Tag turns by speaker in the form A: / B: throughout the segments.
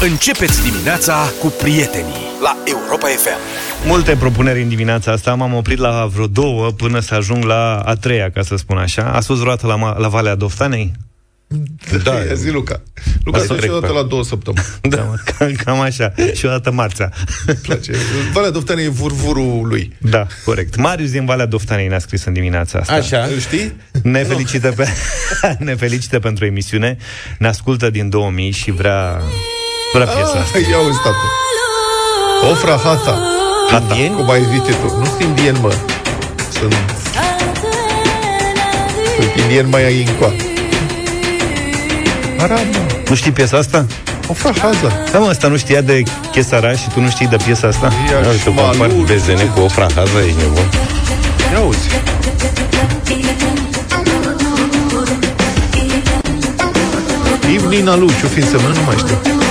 A: Începeți dimineața cu prietenii la Europa FM.
B: Multe propuneri în dimineața asta, m-am oprit la vreo două până să ajung la a treia, ca să spun așa. A fost vreodată la, la Valea Doftanei?
C: Da, Ia zi Luca. Luca se duce odată la două săptămâni.
B: Da, cam, cam așa. Și o dată marțea.
C: place. Valea Doftanei e vurvurul lui.
B: Da, corect. Marius din Valea Doftanei ne-a scris în dimineața asta.
C: Așa. Îl știi?
B: Ne felicită, pe, ne felicită pentru emisiune. Ne ascultă din 2000 și vrea, vrea piesa asta.
C: Ia uzi, tată. Ofra Hata.
B: Hata.
C: Cum ai zis tu. Nu sunt indieni, mă. Sunt... Sunt indieni mai încoa. Aram,
B: Nu știi piesa asta?
C: Ofra Haza.
B: Da, mă, asta nu știa de Chesara și tu nu știi de piesa asta?
C: Ia
D: Da,
C: și
D: uite, compar
C: Malur.
D: bezene cu o frahaza, e nebun.
C: Ia uzi. Ivnina Lu, ce-o fi însemnă, nu mai știu.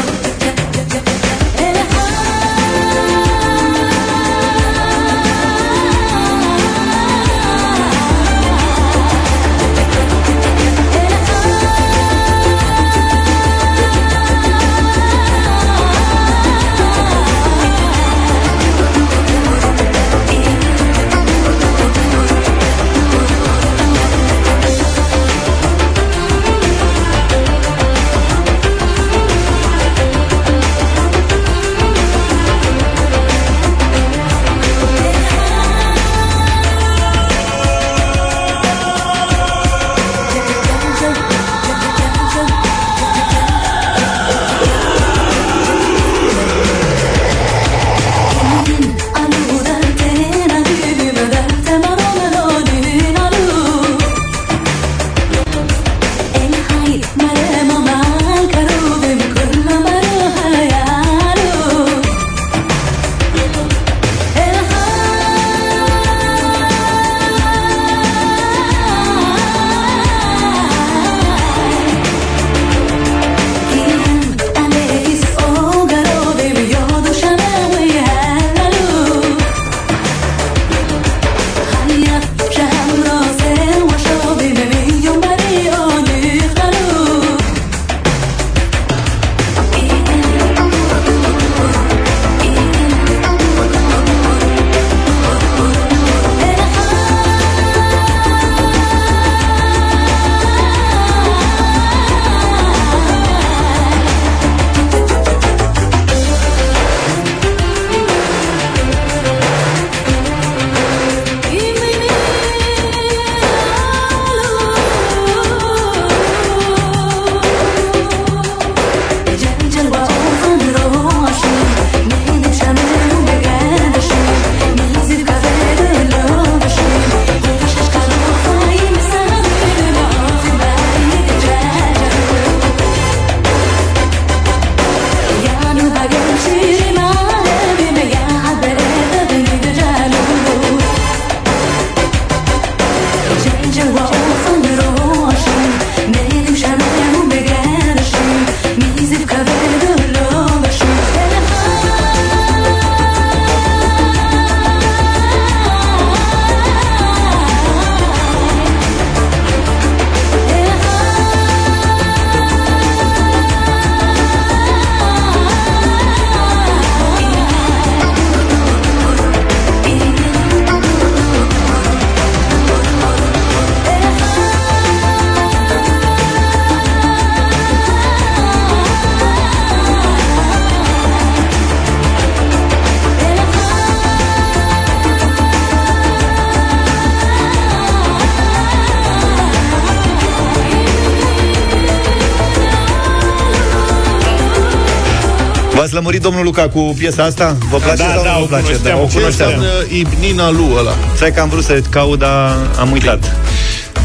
B: Lămurit, domnul Luca, cu piesa asta? Vă place
D: Da,
B: sau
D: da,
B: nu
D: o
B: vă place?
D: cunoșteam,
B: Da,
D: o
C: Ce
B: cunoșteam.
C: înseamnă Ibnina Lu ăla?
B: Stai că am vrut să caut, dar am uitat.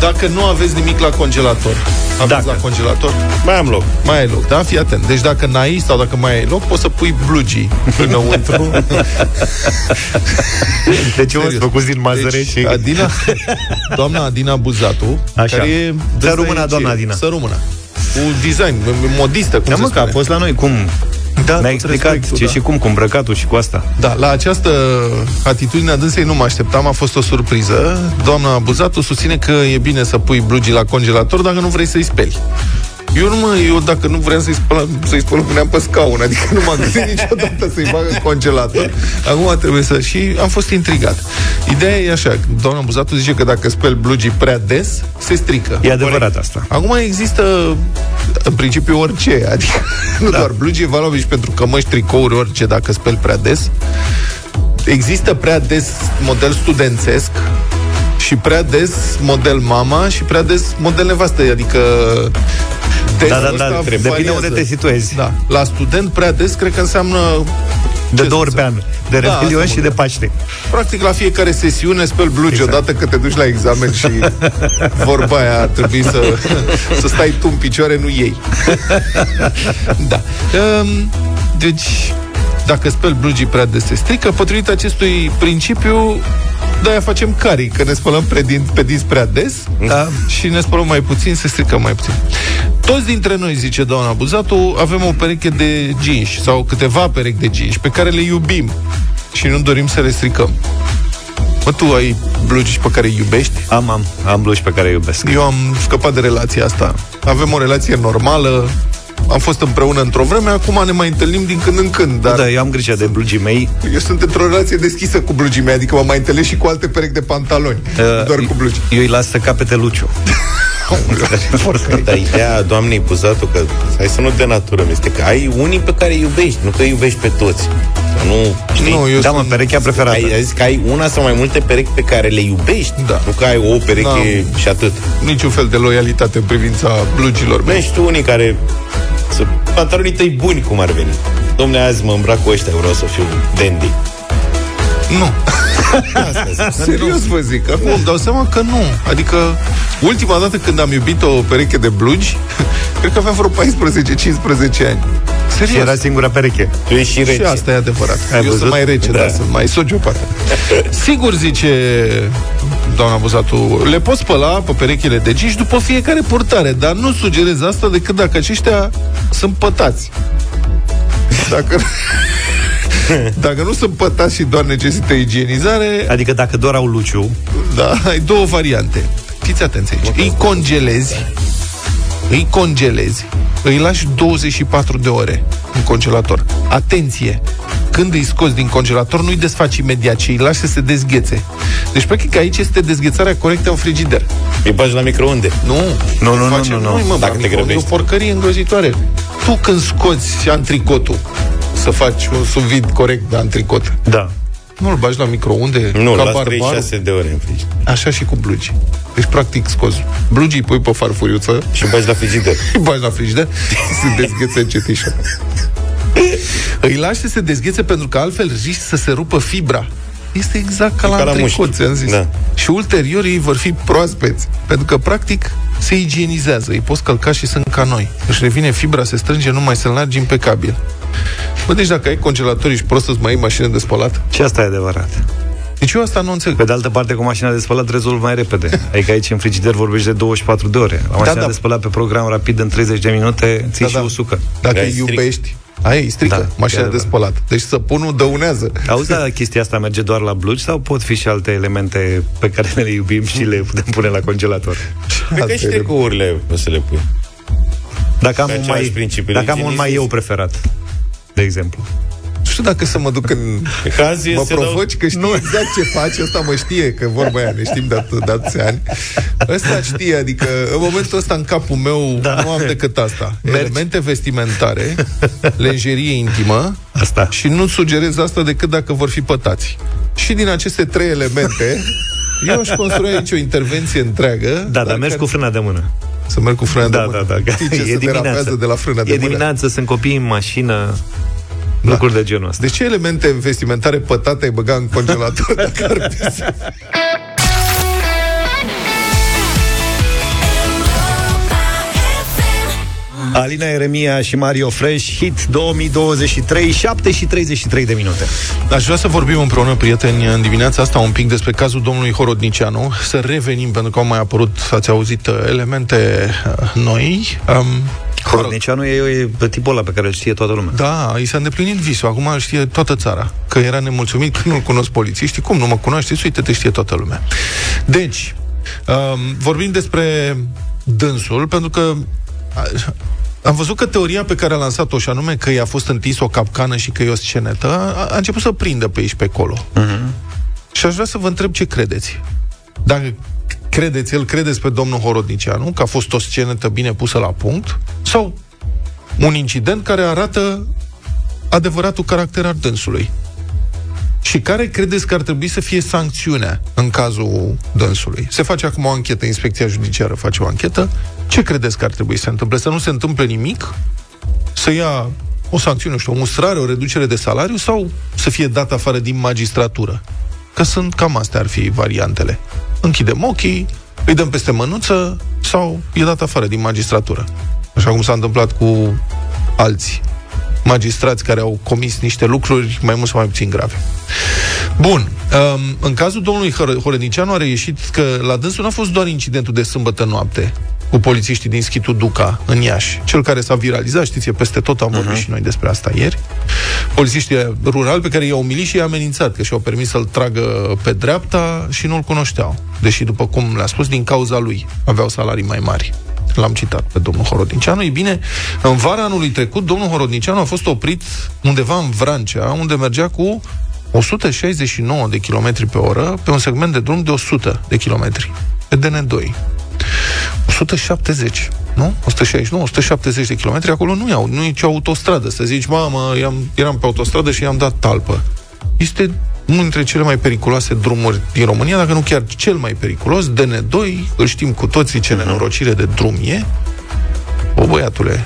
C: Dacă nu aveți nimic la congelator, aveți
B: Dacă.
C: la congelator,
D: Mai am loc.
C: mai ai loc, da? Fii atent. Deci dacă n-ai sau dacă mai ai loc, poți să pui blugii înăuntru.
B: De ce m-ați
C: Serios.
B: făcut din mazăre
C: deci,
B: și...
C: Adina, doamna Adina Buzatu,
B: Așa.
C: care e...
B: Să rămână, doamna Adina.
C: Să rămână. Cu design, modistă, cum
B: Da,
C: se
B: mă, că a
C: spune.
B: fost la noi, cum?
C: Da,
B: Mi-a
C: tot
B: explicat
C: respectul,
B: ce
C: da.
B: și cum, cu îmbrăcatul și cu asta.
C: Da, la această atitudine a dânsei nu mă așteptam, a fost o surpriză. Doamna Buzatu susține că e bine să pui blugii la congelator dacă nu vrei să-i speli. Eu nu mă, eu dacă nu vreau să-i spăl, să-i spăl puneam pe scaun, adică nu m-am gândit niciodată să-i bag în congelator. Acum trebuie să... Și am fost intrigat. Ideea e așa, doamna Buzatu zice că dacă speli blugii prea des, se strică.
B: E adevărat asta.
C: Acum există în principiu orice, adică nu da. doar blugi, e valabil și pentru cămăși, tricouri, orice, dacă speli prea des. Există prea des model studențesc, și prea des model mama și prea des model nevastă, adică
B: da, da, da, depinde unde te situezi.
C: Da. La student prea des cred că înseamnă
B: de două ori pe an. De da, Revelion și de Paște.
C: Practic, la fiecare sesiune speli blugi exact. odată că te duci la examen și vorba aia ar trebui să, să stai tu în picioare, nu ei. da. Um, deci, dacă speli blugii prea des se strică, potrivit acestui principiu, de-aia facem cari, că ne spălăm pe, din, pe dinți prea des da. și ne spălăm mai puțin, se strică mai puțin. Toți dintre noi, zice doamna Buzatu, avem o pereche de jeans sau câteva perechi de jeans pe care le iubim și nu dorim să le stricăm. Mă, tu ai blugi pe care îi iubești?
B: Am, am. Am blugi pe care îi iubesc.
C: Eu am scăpat de relația asta. Avem o relație normală, am fost împreună într-o vreme, acum ne mai întâlnim din când în când. Dar
B: da, eu am grijă de blugii mei.
C: Eu sunt într-o relație deschisă cu blugii mei, adică mă mai întâlnesc și cu alte perechi de pantaloni, uh, doar cu blugi.
B: Eu îi las să capete Luciu.
D: Dar ideea doamnei Buzatu că hai să nu de natură este că ai unii pe care îi iubești, nu că îi iubești pe toți. Nu, știi?
B: Nu, eu da, mă, perechea preferată.
D: Ai, ai zis că ai una sau mai multe perechi pe care le iubești,
C: da.
D: nu că ai o pereche da. și atât.
C: Niciun fel de loialitate în privința blugilor.
D: Băi, și tu unii care să, pantalonii tăi buni cum ar veni. Domne, azi mă îmbrac cu ăștia, vreau să fiu dandy.
C: Nu. Serios vă zic, acum îmi dau seama că nu. Adică, ultima dată când am iubit o pereche de blugi, cred că aveam vreo 14-15 ani.
B: Serios? Și era singura pereche.
D: Tu ești și rece.
C: Și asta e adevărat. Ai Eu văzut? sunt mai rece, da. dar sunt mai sociopat. Sigur, zice doamna Buzatu, le poți spăla pe perechile de gici după fiecare purtare, dar nu sugerez asta decât dacă aceștia sunt pătați. Dacă... Dacă nu sunt pătați și doar necesită igienizare...
B: Adică dacă doar au luciu...
C: Da, ai două variante. Fiți atenți aici. Îi congelezi, îi congelezi, îi lași 24 de ore în congelator. Atenție! Când îi scoți din congelator, nu-i desfaci imediat, ci îi lași să se dezghețe. Deci, practic, aici este dezghețarea corectă în frigider.
D: Îi bagi la microunde.
C: Nu,
B: nu, nu, nu, nu, nu.
C: Mă, Dacă te grăbești. E o porcărie îngrozitoare. Tu când scoți antricotul, să faci un suvid corect de antricot.
B: Da.
C: Nu-l bagi la microunde
D: Nu, ca la 36 de ore în frigider.
C: Așa și cu blugi. Deci, practic, scoți blugii, pui pe farfuriuță
D: și bagi la frigider.
C: bagi la frigider se dezghețe încetișor. Îi lași să se dezghețe pentru că altfel risci să se rupă fibra. Este exact ca, ca la antricot, ți-am zis. Da. Și ulterior ei vor fi proaspeți. Pentru că, practic, se igienizează. Îi poți călca și sunt ca noi. Își revine fibra, se strânge, nu mai se înlargi impecabil. Bă, deci dacă ai congelator, ești prost să-ți mai ai mașină de spălat?
B: Și asta e adevărat.
C: Deci eu asta nu înțeleg.
B: Pe de altă parte, cu mașina de spălat rezolv mai repede. Adică aici în frigider vorbești de 24 de ore. La mașina da, da. de spălat pe program rapid în 30 de minute ții da, și da. usucă.
C: Dacă îi iubești, Aia îi strică, da, mașina de spălat. Deci săpunul dăunează.
B: Auzi, da, chestia asta merge doar la blugi sau pot fi și alte elemente pe care le iubim și le putem pune la congelator?
D: Cred că și tricourile o să le pui.
B: Dacă am, un mai, dacă am un mai eu preferat, de exemplu.
C: Nu știu dacă să mă duc în... Cazie mă provoci, dau... că știi nu. exact ce faci, ăsta mă știe, că vorba aia, ne știm de, de atâția ani. Ăsta știe, adică în momentul ăsta în capul meu da. nu am decât asta. Mergi. Elemente vestimentare, lenjerie intimă
B: asta.
C: și nu sugerez asta decât dacă vor fi pătați. Și din aceste trei elemente, eu aș construi aici o intervenție întreagă.
B: Da, dar mergi care... cu frâna de mână.
C: Să merg cu frâna
B: da,
C: de mână.
B: Da, da,
C: Știi ce e dimineață. de la frâna de
B: e mână? E dimineață, sunt copii în mașină, da. Lucruri de genul ăsta.
C: De ce elemente vestimentare pătate ai băga în congelator dacă ar
B: Alina Eremia și Mario Fresh, hit 2023, 7 și 33 de minute.
C: Aș vrea să vorbim împreună, prieteni, în dimineața asta un pic despre cazul domnului Horodnicianu, să revenim, pentru că au mai apărut, ați auzit, elemente uh, noi. Um,
B: Horodnicianu e, e tipul ăla pe care îl știe toată lumea.
C: Da, i s-a îndeplinit visul, acum îl știe toată țara. Că era nemulțumit că nu-l cunosc polițiștii. Cum nu mă cunoașteți? Uite, te știe toată lumea. Deci, um, vorbim despre dânsul, pentru că am văzut că teoria pe care a lansat-o, și anume că i-a fost întins o capcană și că e o scenetă, a, a început să prindă pe aici pe acolo. Uh-huh. Și aș vrea să vă întreb ce credeți. Dacă credeți, el credeți pe domnul Horodnicianu că a fost o scenetă bine pusă la punct sau un incident care arată adevăratul caracter al dânsului. Și care credeți că ar trebui să fie sancțiunea în cazul dânsului? Se face acum o anchetă, inspecția judiciară face o anchetă. Ce credeți că ar trebui să se întâmple? Să nu se întâmple nimic? Să ia o sancțiune, nu știu, o mustrare, o reducere de salariu sau să fie dat afară din magistratură? Că sunt cam astea ar fi variantele. Închidem ochii, îi dăm peste mânuță sau e dat afară din magistratură. Așa cum s-a întâmplat cu alții magistrați care au comis niște lucruri mai mult sau mai puțin grave. Bun. Um, în cazul domnului Horenicianu a reieșit că la dânsul n-a fost doar incidentul de sâmbătă noapte cu polițiștii din Schitul Duca, în Iași. Cel care s-a viralizat, știți, e peste tot, am vorbit uh-huh. și noi despre asta ieri. Polițiștii rurali pe care i-au umilit și i-au amenințat, că și-au permis să-l tragă pe dreapta și nu-l cunoșteau. Deși, după cum le-a spus, din cauza lui aveau salarii mai mari l-am citat pe domnul Horodnicianu. Ei bine, în vara anului trecut, domnul Horodnicianu a fost oprit undeva în Vrancea, unde mergea cu 169 de km pe oră pe un segment de drum de 100 de km pe DN2. 170, nu? 169, 170 de km, acolo nu iau, nu e nicio autostradă. Să zici, mamă, eram pe autostradă și i-am dat talpă. Este unul dintre cele mai periculoase drumuri din România, dacă nu chiar cel mai periculos, DN2, îl știm cu toții ce mhm. nenorocire de drum e. O băiatule,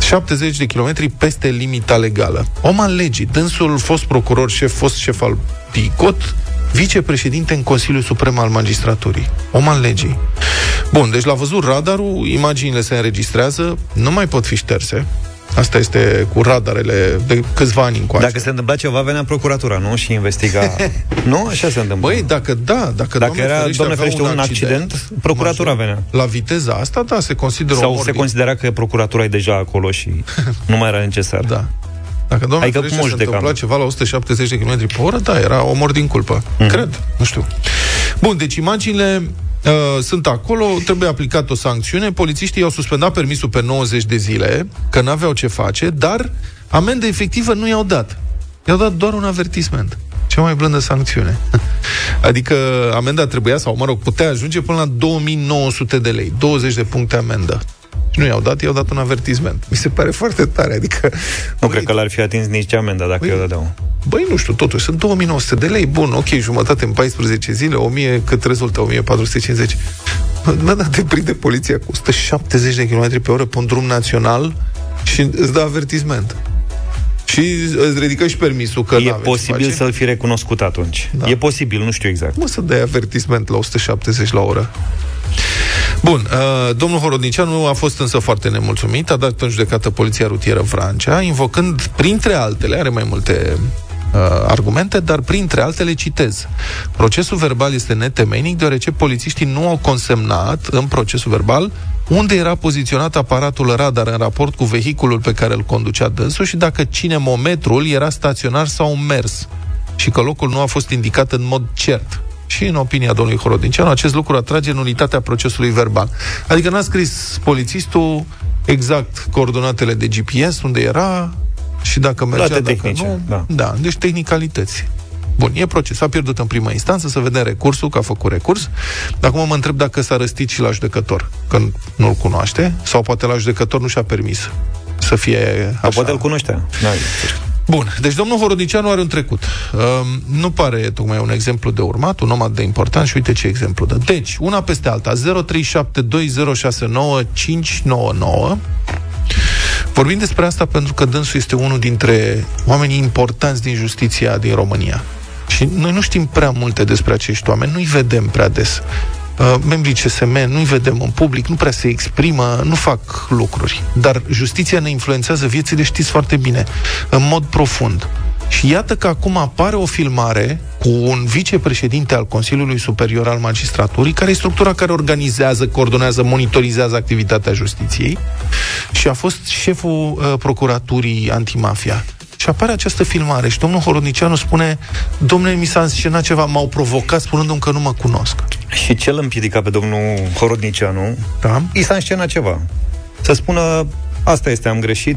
C: 70 de kilometri peste limita legală. Om al legii, dânsul fost procuror șef, fost șef al PICOT, vicepreședinte în Consiliul Suprem al Magistraturii. Om al legii. Bun, deci l-a văzut radarul, imaginile se înregistrează, nu mai pot fi șterse. Asta este cu radarele de câțiva ani încoace.
B: Dacă se întâmpla ceva, venea procuratura, nu? Și investiga. nu? Așa se întâmplă.
C: Băi, dacă da, dacă,
B: dacă era, ferește, doamne ferește, un accident, accident procuratura venea.
C: La viteza asta, da, se consideră
B: Sau se considera că procuratura e deja acolo și nu mai era necesar.
C: Da. Dacă, doamne adică ferește, se întâmpla ceva la 170 de km pe oră, da, era omor din culpă. Mm-hmm. Cred, nu știu. Bun, deci imaginile Uh, sunt acolo, trebuie aplicat o sancțiune, polițiștii i-au suspendat permisul pe 90 de zile, că n-aveau ce face, dar amendă efectivă nu i-au dat. I-au dat doar un avertisment. Cea mai blândă sancțiune. adică amenda trebuia, sau mă rog, putea ajunge până la 2900 de lei, 20 de puncte amendă. Și nu i-au dat, i-au dat un avertisment. Mi se pare foarte tare, adică...
B: Nu cred că l-ar fi atins nici amenda dacă i-au dădeau.
C: Băi, nu știu, totuși, sunt 2900 de lei, bun, ok, jumătate în 14 zile, 1000, cât rezultă, 1450. Mă, dar te prinde poliția cu 170 de km pe oră pe un drum național și îți dă avertisment. Și îți ridică și permisul că
B: E posibil să-l fi recunoscut atunci. Da. E posibil, nu știu exact.
C: Mă să dai avertisment la 170 la oră. Bun, uh, domnul Horodnicianu a fost însă foarte nemulțumit, a dat în judecată Poliția Rutieră Vrancea, invocând, printre altele, are mai multe uh, argumente, dar printre altele citez. Procesul verbal este netemeinic deoarece polițiștii nu au consemnat în procesul verbal unde era poziționat aparatul radar în raport cu vehiculul pe care îl conducea dânsul și dacă cinemometrul era staționar sau mers și că locul nu a fost indicat în mod cert și în opinia domnului Horodinceanu, acest lucru atrage în unitatea procesului verbal. Adică n-a scris polițistul exact coordonatele de GPS, unde era și dacă mergea, Toate dacă tehnice, nu. Da. da, deci tehnicalități. Bun, e proces. A pierdut în prima instanță, să vedem recursul, că a făcut recurs. Acum mă întreb dacă s-a răstit și la judecător, că nu-l cunoaște, sau poate la judecător nu și-a permis să fie așa.
B: poate îl cunoștea. Da,
C: Bun, deci domnul Horodnicianu are un trecut. Uh, nu pare tocmai un exemplu de urmat, un om atât de important și uite ce exemplu dă. Deci, una peste alta, 0372069599. Vorbim despre asta pentru că dânsul este unul dintre oamenii importanți din justiția din România. Și noi nu știm prea multe despre acești oameni, nu-i vedem prea des. Uh, membrii CSM nu-i vedem în public, nu prea se exprimă, nu fac lucruri. Dar justiția ne influențează viețile, știți foarte bine, în mod profund. Și iată că acum apare o filmare cu un vicepreședinte al Consiliului Superior al Magistraturii, care e structura care organizează, coordonează, monitorizează activitatea justiției și a fost șeful uh, procuraturii antimafia. Și apare această filmare și domnul Horodnicianu spune Domnule, mi s-a înscenat ceva, m-au provocat spunându-mi că nu mă cunosc.
B: Și ce îl împiedica pe domnul Horodnicianu?
C: Da?
B: I s-a înscenat ceva. să spună asta este, am greșit,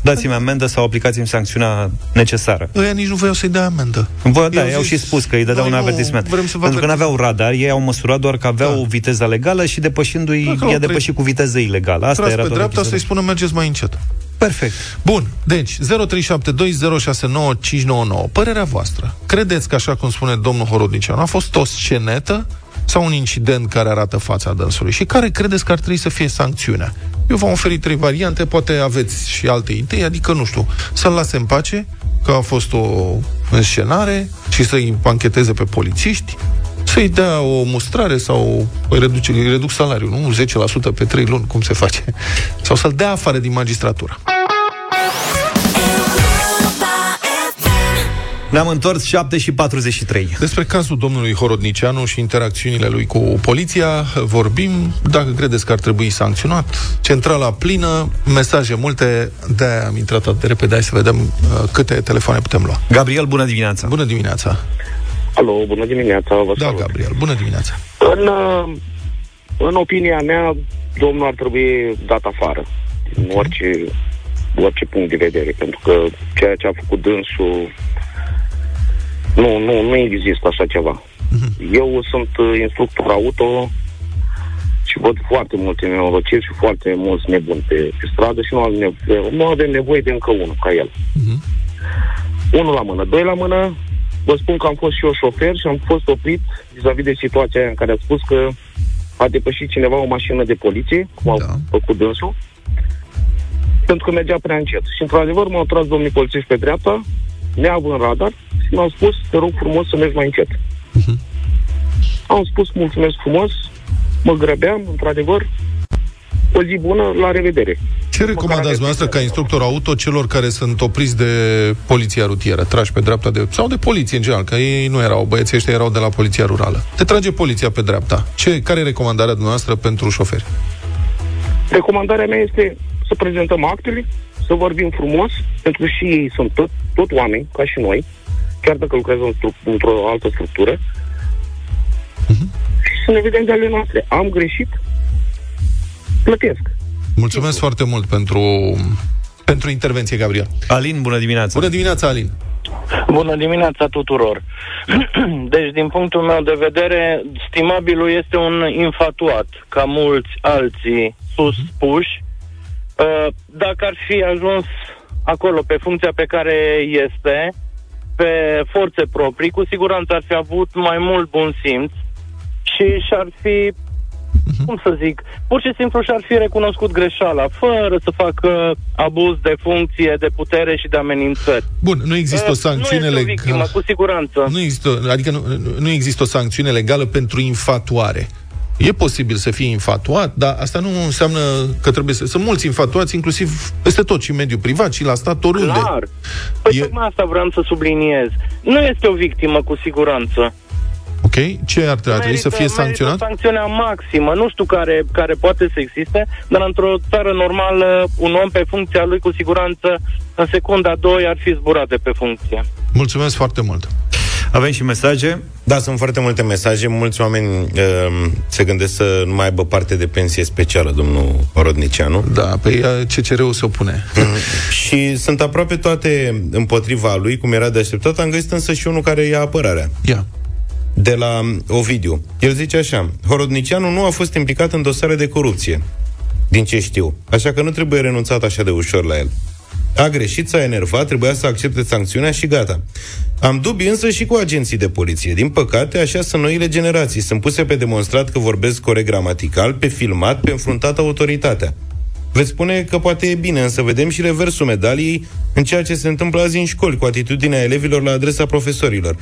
B: dați-mi amendă sau aplicați-mi sancțiunea necesară.
C: Ăia nici nu voiau să-i dea amendă.
B: Bă, da, ei au și spus că îi dădeau un
C: "Noi nu
B: avertisment.
C: vrem să vă
B: Pentru că nu
C: avertizăm."
B: aveau radar, ei au măsurat doar că aveau
C: Da.
B: viteza legală și depășindu-i,
C: Dacă
B: i-a
C: l-au
B: depășit cu viteză ilegală. Asta
C: Tras
B: era
C: pe
B: tot
C: dreapta să-i
B: episodul.
C: spună mergeți mai încet.
B: Perfect.
C: Bun, deci 0372069599. Părerea voastră. Credeți că, așa cum spune domnul Horodnicianu, a fost o scenetă sau un incident care arată fața dânsului? Și care credeți că ar trebui să fie sancțiunea? Eu v-am oferit trei variante, poate aveți și alte idei, adică, nu știu, să-l lase în pace, că a fost o înscenare și să-i ancheteze pe polițiști, să-i dea o mustrare sau îi, reduce, îi reduc salariul, nu? 10% pe 3 luni, cum se face. Sau să-l dea afară din magistratură.
B: Ne-am întors 7 și 43.
C: Despre cazul domnului Horodnicianu și interacțiunile lui cu poliția vorbim. Dacă credeți că ar trebui sancționat, centrala plină, mesaje multe, de am intrat atât de repede, hai să vedem uh, câte telefoane putem lua.
B: Gabriel, bună dimineața.
C: Bună dimineața!
E: Alo, bună dimineața, vă
C: Da,
E: salut.
C: Gabriel, bună dimineața!
E: În, uh, în opinia mea, domnul ar trebui dat afară, din orice, orice punct de vedere, pentru că ceea ce a făcut dânsul, nu, nu, nu există așa ceva. Eu sunt uh, instructor auto și văd foarte multe nenorociri și foarte mulți nebuni pe, pe stradă și nu avem, nevoie, nu avem nevoie de încă unul ca el. Unul la mână, doi la mână, vă spun că am fost și eu șofer și am fost oprit vis-a-vis de situația aia în care a spus că a depășit cineva o mașină de poliție, cum
C: Da.
E: a făcut dânsul, pentru că mergea prea încet. Și într-adevăr m-au tras domnii polițiști pe dreapta, neavând radar, și mi-au spus, te rog frumos să mergi mai încet. Am spus, mulțumesc frumos, mă grăbeam, într-adevăr, o zi bună, la revedere.
C: Ce recomandați noastră ca instructor auto celor care sunt opriți de poliția rutieră, trași pe dreapta de... sau de poliție în general, că ei nu erau, băieții ăștia erau de la poliția rurală. Te trage poliția pe dreapta. Ce, care e recomandarea dumneavoastră pentru șoferi?
E: Recomandarea mea este să prezentăm actele, să vorbim frumos, pentru că și ei sunt tot, tot oameni, ca și noi, chiar dacă lucrează în stru- într-o altă structură, și să ne vedem de ale noastre. Am greșit, plătesc.
C: Mulțumesc foarte mult pentru, pentru intervenție, Gabriel.
B: Alin, bună dimineața.
C: Bună dimineața, Alin.
F: Bună dimineața tuturor! Deci, din punctul meu de vedere, stimabilul este un infatuat, ca mulți alții suspuși. Uh, Dacă ar fi ajuns acolo pe funcția pe care este, pe forțe proprii, cu siguranță ar fi avut mai mult bun simț și și-ar fi cum să zic, pur și simplu și-ar fi recunoscut greșeala, fără să facă abuz de funcție, de putere și de amenințări.
C: Bun, nu există o
F: Uh,
C: sancțiune
F: nu este o victimă,
C: legală.
F: cu siguranță.
C: Nu există, adică nu, nu există o sancțiune legală pentru infatuare. E posibil să fii infatuat, dar asta nu înseamnă că trebuie să... Sunt mulți infatuați, inclusiv peste tot, și în mediul privat, și la stat, oriunde.
F: Clar. Păi
C: E-
F: e... tocmai asta vreau să subliniez. Nu este o victimă, cu siguranță.
C: Ok? Ce ar trebui? Ar trebui să fie sancționat?
F: Merită sancțiunea maximă. Nu știu care, care poate să existe, dar într-o țară normală, un om pe funcția lui, cu siguranță, în secunda 2 ar fi zburat de pe funcție.
C: Mulțumesc foarte mult.
B: Avem și mesaje.
D: Da, sunt foarte multe mesaje. Mulți oameni uh, se gândesc să nu mai aibă parte de pensie specială, domnul Rodnicianu.
C: Da, pe CCR-ul se opune.
D: Și sunt aproape toate împotriva lui, cum era de așteptat. Am găsit însă și unul care ia apărarea.
C: Ia.
D: de la Ovidiu. El zice așa, Horodnicianu nu a fost implicat în dosare de corupție, din ce știu, așa că nu trebuie renunțat așa de ușor la el. A greșit, s-a enervat, trebuia să accepte sancțiunea și gata. Am dubii însă și cu agenții de poliție. Din păcate, așa sunt noile generații. Sunt puse pe demonstrat că vorbesc corect gramatical, pe filmat, pe înfruntat autoritatea. Veți spune că poate e bine, însă vedem și reversul medaliei în ceea ce se întâmplă azi în școli, cu atitudinea elevilor la adresa profesorilor.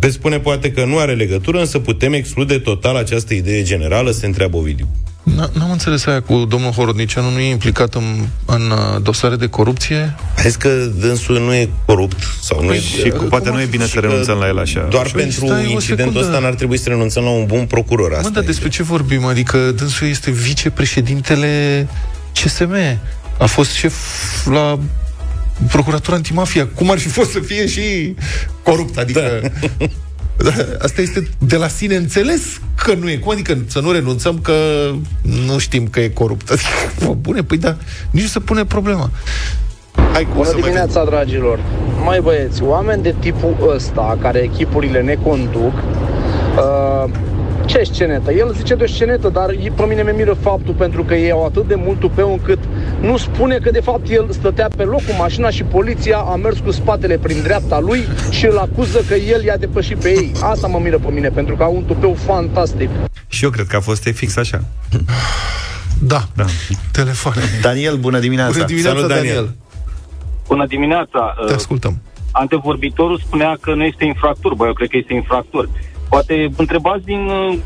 D: Veți spune poate că nu are legătură, însă putem exclude total această idee generală, se întreabă Ovidiu.
C: N- N-am înțeles aia cu domnul Horodnicianu, nu e implicat în, în uh, dosare de corupție?
D: Hai că dânsul nu e corupt sau nu e...
B: Și cu, poate nu e bine să renunțăm la el așa.
D: Doar
C: Păi,
D: pentru
C: stai o
D: incidentul
C: secundă.
D: ăsta n-ar trebui să renunțăm la un bun procuror. Asta
C: Mă, dar
D: e
C: despre
D: ideea.
C: ce vorbim? Adică dânsul este vicepreședintele CSM. A fost șef la Procuratura Antimafia. Cum ar fi fost să fie și corupt? Adică... Da, asta este de la sine înțeles că nu e. Cum adică să nu renunțăm că nu știm că e corupt? Adică, bune, păi da, nici nu se pune problema.
G: Hai cu Bună dimineața, mai... dragilor! Mai băieți, oameni de tipul ăsta, care echipurile ne conduc, uh, ce scenetă? El zice de o scenetă, dar pe mine mi miră faptul pentru că ei au atât de mult tupeu încât nu spune că de fapt el stătea pe loc cu mașina și poliția a mers cu spatele prin dreapta lui și îl acuză că el i-a depășit pe ei. Asta mă miră pe mine pentru că au un tupeu fantastic.
B: Și eu cred că a fost fix așa.
C: Da, da. Telefoane.
B: Daniel, bună dimineața.
C: Bună dimineața, Salut, Daniel. Daniel.
F: Bună dimineața.
C: Te ascultăm.
F: Antevorbitorul spunea că nu este infractor. Bă, eu cred că este infractor. Poate întrebați din uh,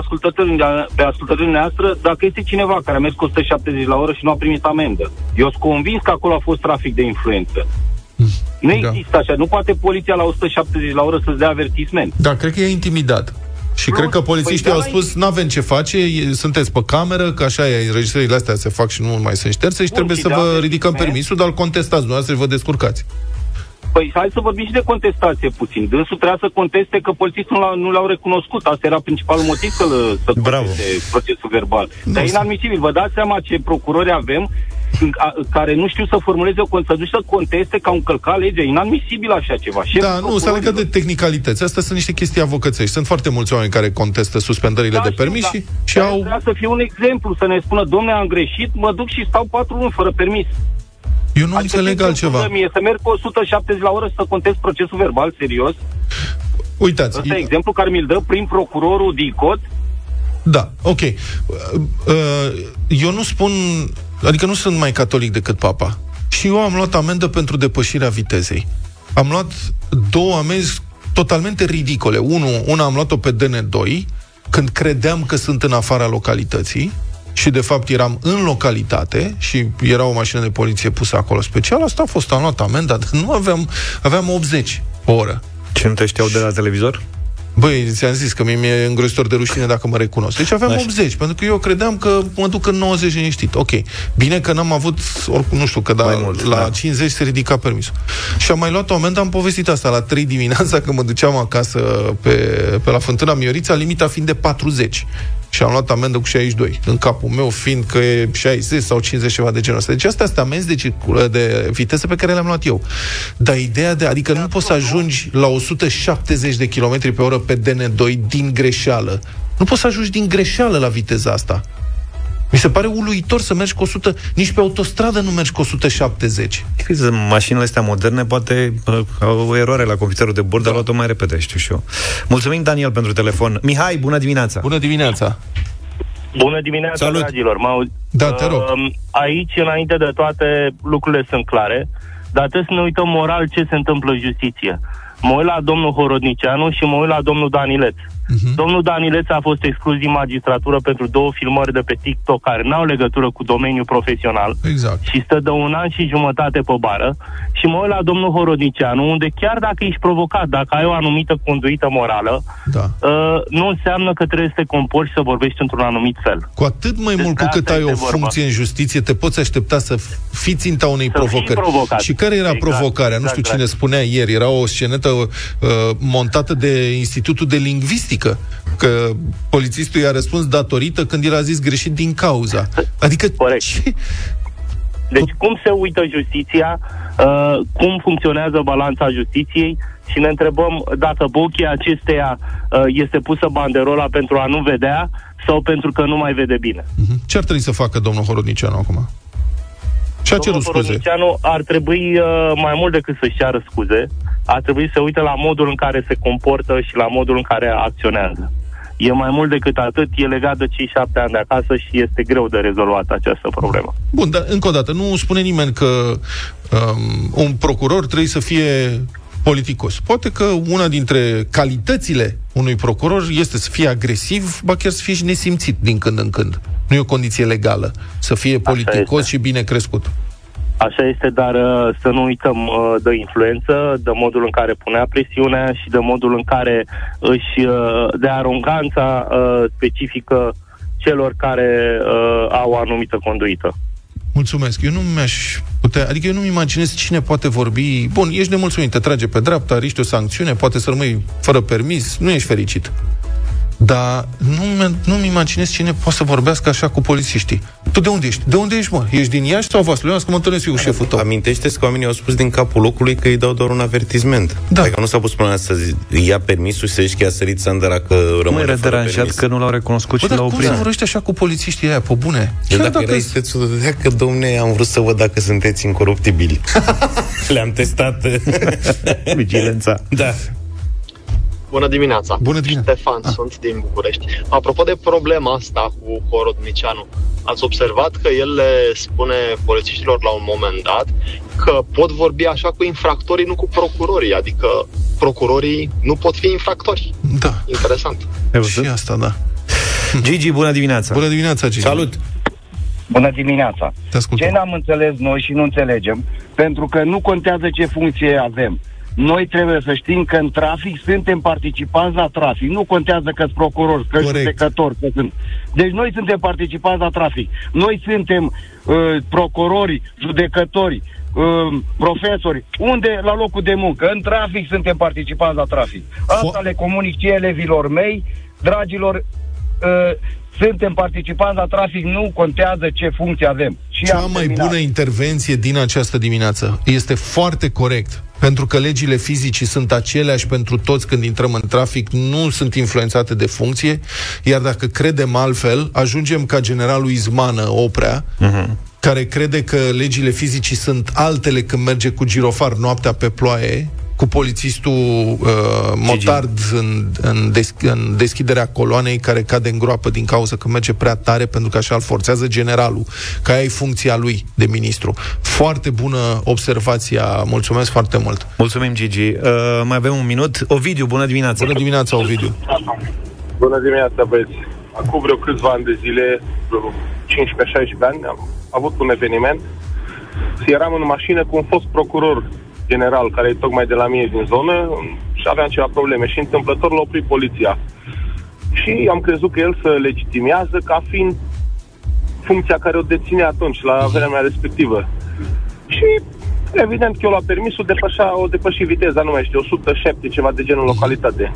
F: ascultătorii, pe ascultătorii noastră dacă este cineva care a mers cu 170 la oră și nu a primit amendă. Eu sunt convins că acolo a fost trafic de influență. Mm. Nu da. există așa. Nu poate poliția la 170 la oră să-ți dea avertisment.
C: Da, cred că e intimidat. Și nu, cred că polițiștii păi, au spus, nu avem ce face, sunteți pe cameră, că așa e, înregistrările astea se fac și nu mai sunt șterse și Bun, trebuie și să vă ridicăm permisul, dar contestați dumneavoastră și vă descurcați.
F: Păi hai să vorbim și de contestație puțin. Dânsul trebuia să conteste că polițistul nu, l nu l-au recunoscut. Asta era principalul motiv să, să conteste procesul verbal. Nu Dar e inadmisibil. Vă dați seama ce procurori avem care nu știu să formuleze o să duci să conteste că au încălcat legea. Inadmisibil așa ceva.
C: Și da, nu, s-a legat de tehnicalități. Astea sunt niște chestii avocățești. Sunt foarte mulți oameni care contestă suspendările da, de permis da. și, și au...
F: Trebuia să fie un exemplu, să ne spună, domne, am greșit, mă duc și stau patru luni fără permis.
C: Eu nu adică înțeleg altceva.
F: Mie, să merg cu 170 la oră să contest procesul verbal, serios.
C: Uitați.
F: Ăsta e exemplu care mi-l dă prin procurorul DICOT.
C: Da, ok. Uh, uh, eu nu spun... Adică nu sunt mai catolic decât papa. Și eu am luat amendă pentru depășirea vitezei. Am luat două amenzi totalmente ridicole. Unu, una am luat-o pe DN2, când credeam că sunt în afara localității, și de fapt eram în localitate și era o mașină de poliție pusă acolo special, asta a fost, am luat amenda, dar nu aveam, aveam 80 o oră.
B: Ce nu te știau de la televizor?
C: Băi, ți-am zis că mi-e îngrozitor de rușine dacă mă recunosc. Deci aveam Așa. 80, pentru că eu credeam că mă duc în 90 liniștit. Ok. Bine că n-am avut, oricum, nu știu, că da, mult, la da. 50 se ridica permisul. Și am mai luat o amendă, am povestit asta la 3 dimineața, că mă duceam acasă pe, pe la Fântâna Miorița, limita fiind de 40 și am luat amendă cu 62, în capul meu fiind că e 60 sau 50 ceva de genul ăsta. Deci astea sunt amenzi de, circulă, de viteză pe care le-am luat eu. Dar ideea de, adică nu poți să ajungi la 170 de km pe oră pe DN2 din greșeală. Nu poți să ajungi din greșeală la viteza asta. Mi se pare uluitor să mergi cu 100, nici pe autostradă nu mergi cu 170.
B: Crezi, mașinile astea moderne poate au o eroare la computerul de bord, da. dar luat-o mai repede, știu și eu. Mulțumim, Daniel, pentru telefon. Mihai, bună dimineața!
C: Bună dimineața!
F: Bună dimineața,
C: Salut.
F: dragilor! Mă
C: da, te rog. Uh,
F: aici, înainte de toate, lucrurile sunt clare, dar trebuie să ne uităm moral ce se întâmplă în justiție. Mă uit la domnul Horodnicianu și mă uit la domnul Danileț. Uh-huh. Domnul Danileț a fost exclus din magistratură pentru două filmări de pe TikTok care n-au legătură cu domeniul profesional
C: exact.
F: și stă de un an și jumătate pe bară și mă uit la domnul Horodnicianu, unde chiar dacă ești provocat, dacă ai o anumită conduită morală,
C: da.
F: uh, nu înseamnă că trebuie să te comporți să vorbești într-un anumit fel.
C: Cu atât mai Despre mult cu cât ai o funcție în justiție, te poți aștepta să fii ținta unei să provocări. Și care era exact, provocarea? Exact, nu știu exact. cine spunea ieri, era o scenetă uh, montată de Institutul de Lingvistică, că polițistul i-a răspuns datorită când el a zis greșit din cauza. Adică
F: Corect. Ce? Deci cum se uită justiția, uh, cum funcționează balanța justiției și ne întrebăm dacă bochii acesteia uh, este pusă banderola pentru a nu vedea sau pentru că nu mai vede bine.
C: Uh-huh. Ce ar trebui să facă domnul Horodnicianu acum? Și a cerut scuze.
F: Horodnicianu ar trebui uh, mai mult decât să-și ceară scuze, ar trebui să se uite la modul în care se comportă și la modul în care acționează. E mai mult decât atât, e legat de cei șapte ani de acasă și este greu de rezolvat această problemă.
C: Bun, dar încă o dată, nu spune nimeni că um, un procuror trebuie să fie politicos. Poate că una dintre calitățile unui procuror este să fie agresiv, ba chiar să fie și nesimțit din când în când. Nu e o condiție legală să fie politicos și bine crescut.
F: Așa este, dar uh, să nu uităm uh, de influență, de modul în care punea presiunea și de modul în care își, uh, de aroganța specifică celor care au o anumită conduită.
C: Mulțumesc. Eu nu mi-aș putea... Adică eu nu-mi imaginez cine poate vorbi... Bun, ești nemulțumit, te trage pe dreapta, riști o sancțiune, poate să rămâi fără permis, nu ești fericit. Dar nu, nu-mi imaginez cine poate să vorbească așa cu polițiștii. Tu de unde ești? De unde ești, mă? Ești din Iași sau Vaslui? Că mă întâlnesc eu cu șeful tău.
D: Amintește că oamenii au spus din capul locului că îi dau doar un avertisment.
C: Da.
D: Adică nu s-a pus până să zi- ia permisul și să zici că i-a sărit Sandra că rămâne
B: Mă era
D: fără
B: deranjat
D: permis.
B: că nu l-au recunoscut
C: Bă,
B: și
C: dar
B: l-au
C: cum să
B: oprit.
C: vorbești așa cu polițiștii aia, pe bune?
D: Eu
C: Chiar
D: dacă erai stețul, dădea că, domne, am vrut să văd dacă sunteți incoruptibili. Le-am testat.
B: Vigilența.
D: da.
H: Bună dimineața!
C: Bună dimineața.
H: Ștefan, ah. sunt din București. Apropo de problema asta cu Horodnicianu, ați observat că el le spune polițiștilor la un moment dat că pot vorbi așa cu infractorii, nu cu procurorii, adică procurorii nu pot fi infractori.
C: Da.
H: Interesant.
B: Ai
C: Și
B: văzut?
C: asta, da.
B: Gigi, bună dimineața.
C: Bună dimineața, Gigi.
D: Salut!
I: Bună dimineața!
C: Te ascultăm.
I: Ce n-am înțeles noi și nu înțelegem, pentru că nu contează ce funcție avem. Noi trebuie să știm că în trafic suntem participanți la trafic. Nu contează că sunt procurori, că sunt
C: Corect.
I: judecători, că sunt... Deci noi suntem participanți la trafic. Noi suntem uh, procurori, judecători, uh, profesori. Unde? La locul de muncă. În trafic suntem participanți la trafic. Asta
C: Fo-
I: le comunic și elevilor mei, dragilor, uh, suntem participanți la trafic, nu contează ce funcție avem. Și
C: Cea
I: am
C: mai
I: terminat.
C: bună intervenție din această dimineață. Este foarte corect. Pentru că legile fizicii sunt aceleași pentru toți când intrăm în trafic, nu sunt influențate de funcție, iar dacă credem altfel, ajungem ca generalul Izmană Oprea, care crede că legile fizicii sunt altele când merge cu girofar noaptea pe ploaie, cu polițistul uh, motard în, în, des, în deschiderea coloanei care cade în groapă din cauza că merge prea tare pentru că așa îl forțează generalul, că aia e funcția lui de ministru. Foarte bună observația, mulțumesc foarte mult.
B: Mulțumim, Gigi. Uh, mai avem un minut. Ovidiu, bună dimineața.
C: Bună dimineața, Ovidiu.
J: Bună dimineața, băieți. Acum vreo câțiva ani de zile, vreo 15-16 ani, am avut un eveniment. Eram în mașină cu un fost procuror general, care e tocmai de la mine din zonă, și aveam ceva probleme. Și întâmplător l-a oprit poliția. Și am crezut că el se legitimează ca fiind funcția care o deține atunci, la vremea respectivă. Și evident că eu la permisul depășea, o depăși viteza, nu mai știu, 107, ceva de genul localitate.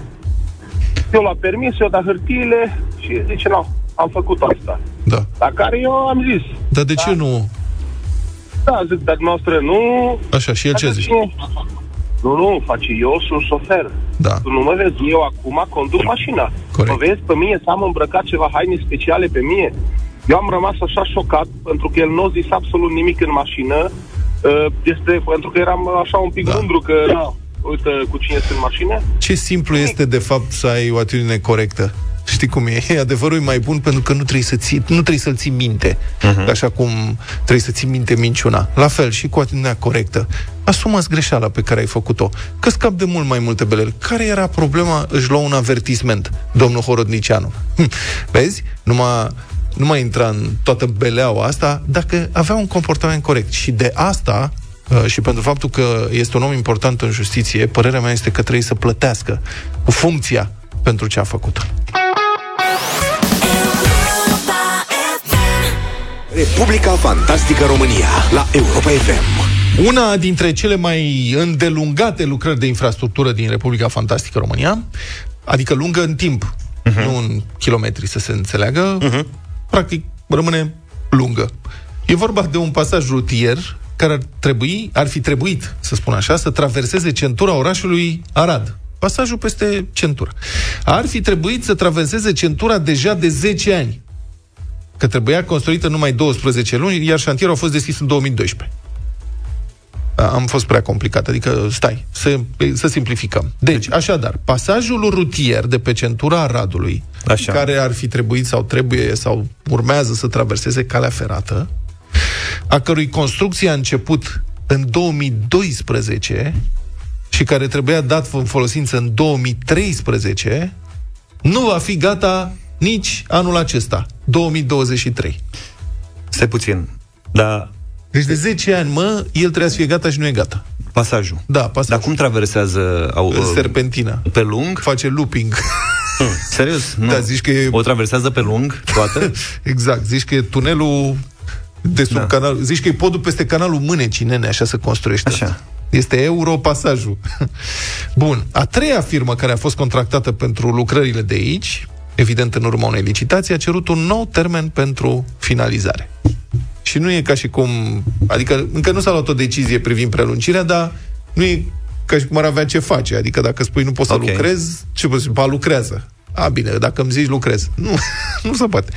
J: Eu la permis, eu da hârtiile și zice, nu, am făcut asta.
C: Da.
J: La care eu am zis,
C: Dar de ce nu?
J: Da, zic, dar noastră nu...
C: Așa, și el ce
J: Așa
C: zice?
J: ține. Nu, nu, face, eu sunt șofer.
C: Da.
J: Tu nu mă vezi, eu acum conduc mașina.
C: Corect.
J: Mă vezi pe mine să am îmbrăcat ceva haine speciale pe mine. Eu am rămas așa șocat pentru că el nu a zis absolut nimic în mașină. uh, Este pentru că eram așa un pic
C: Da.
J: da. mândru că, na, uite cu cine este în mașină.
C: Ce simplu este, de fapt, să ai o atitudine corectă. Știi cum e? Adevărul e mai bun pentru că nu trebuie, să ții, nu trebuie să-l ții minte. Uh-huh. Așa cum trebuie să ții minte minciuna. La fel și cu atitudinea corectă. Asumă-ți greșeala pe care ai făcut-o. Că scap de mult mai multe belele. Care era problema? Își lua un avertisment, domnul Horodnicianu. Hm. Vezi? Numai nu mai intra în toată beleaua asta dacă avea un comportament corect. Și de asta Uh, și pentru faptul că este un om important în justiție, părerea mea este că trebuie să plătească cu funcția pentru ce a făcut.
A: Republica Fantastică România la Europa FM.
C: Una dintre cele mai îndelungate lucrări de infrastructură din Republica Fantastică România, adică lungă în timp, uh-huh. nu în kilometri să se înțeleagă, uh-huh. practic rămâne lungă. E vorba de un pasaj rutier care ar trebui, ar fi trebuit, să spun așa, să traverseze centura orașului Arad. Pasajul peste centură. Ar fi trebuit să traverseze centura deja de 10 ani. Că trebuia construită numai 12 luni, iar șantierul a fost deschis în 2012 am fost prea complicat, adică stai, să, să simplificăm. Deci, așadar, pasajul rutier de pe centura Aradului,
B: Așa.
C: care ar fi trebuit sau trebuie sau urmează să traverseze calea ferată, a cărui construcție a început în 2012 și care trebuia dat în folosință în 2013, nu va fi gata nici anul acesta, 2023.
B: Stai puțin. Dar
C: Deci de 10 ani, mă, el trebuia să fie gata și nu e gata.
B: pasajul.
C: Da, pasajul.
B: Dar cum traversează au,
C: În serpentina.
B: pe lung?
C: Face looping.
B: Serios? Nu.
C: Da, zici că e-
B: O traversează pe lung toată?
C: exact, zici că e tunelul de sub
B: Da.
C: canal. Zici că e podul peste canalul Mânecii, nene, așa se construiește.
B: Așa.
C: Asta. Este Europasajul. Bun. A treia firmă care a fost contractată pentru lucrările de aici, evident în urma unei licitații, a cerut un nou termen pentru finalizare. Și nu e ca și cum... Adică încă nu s-a luat o decizie privind prelungirea, dar nu e ca și cum ar avea ce face. Adică dacă spui nu poți să
B: Ok.
C: lucrezi, ce poți ba, lucrează. A, bine, dacă îmi zici lucrez. Nu, nu se poate.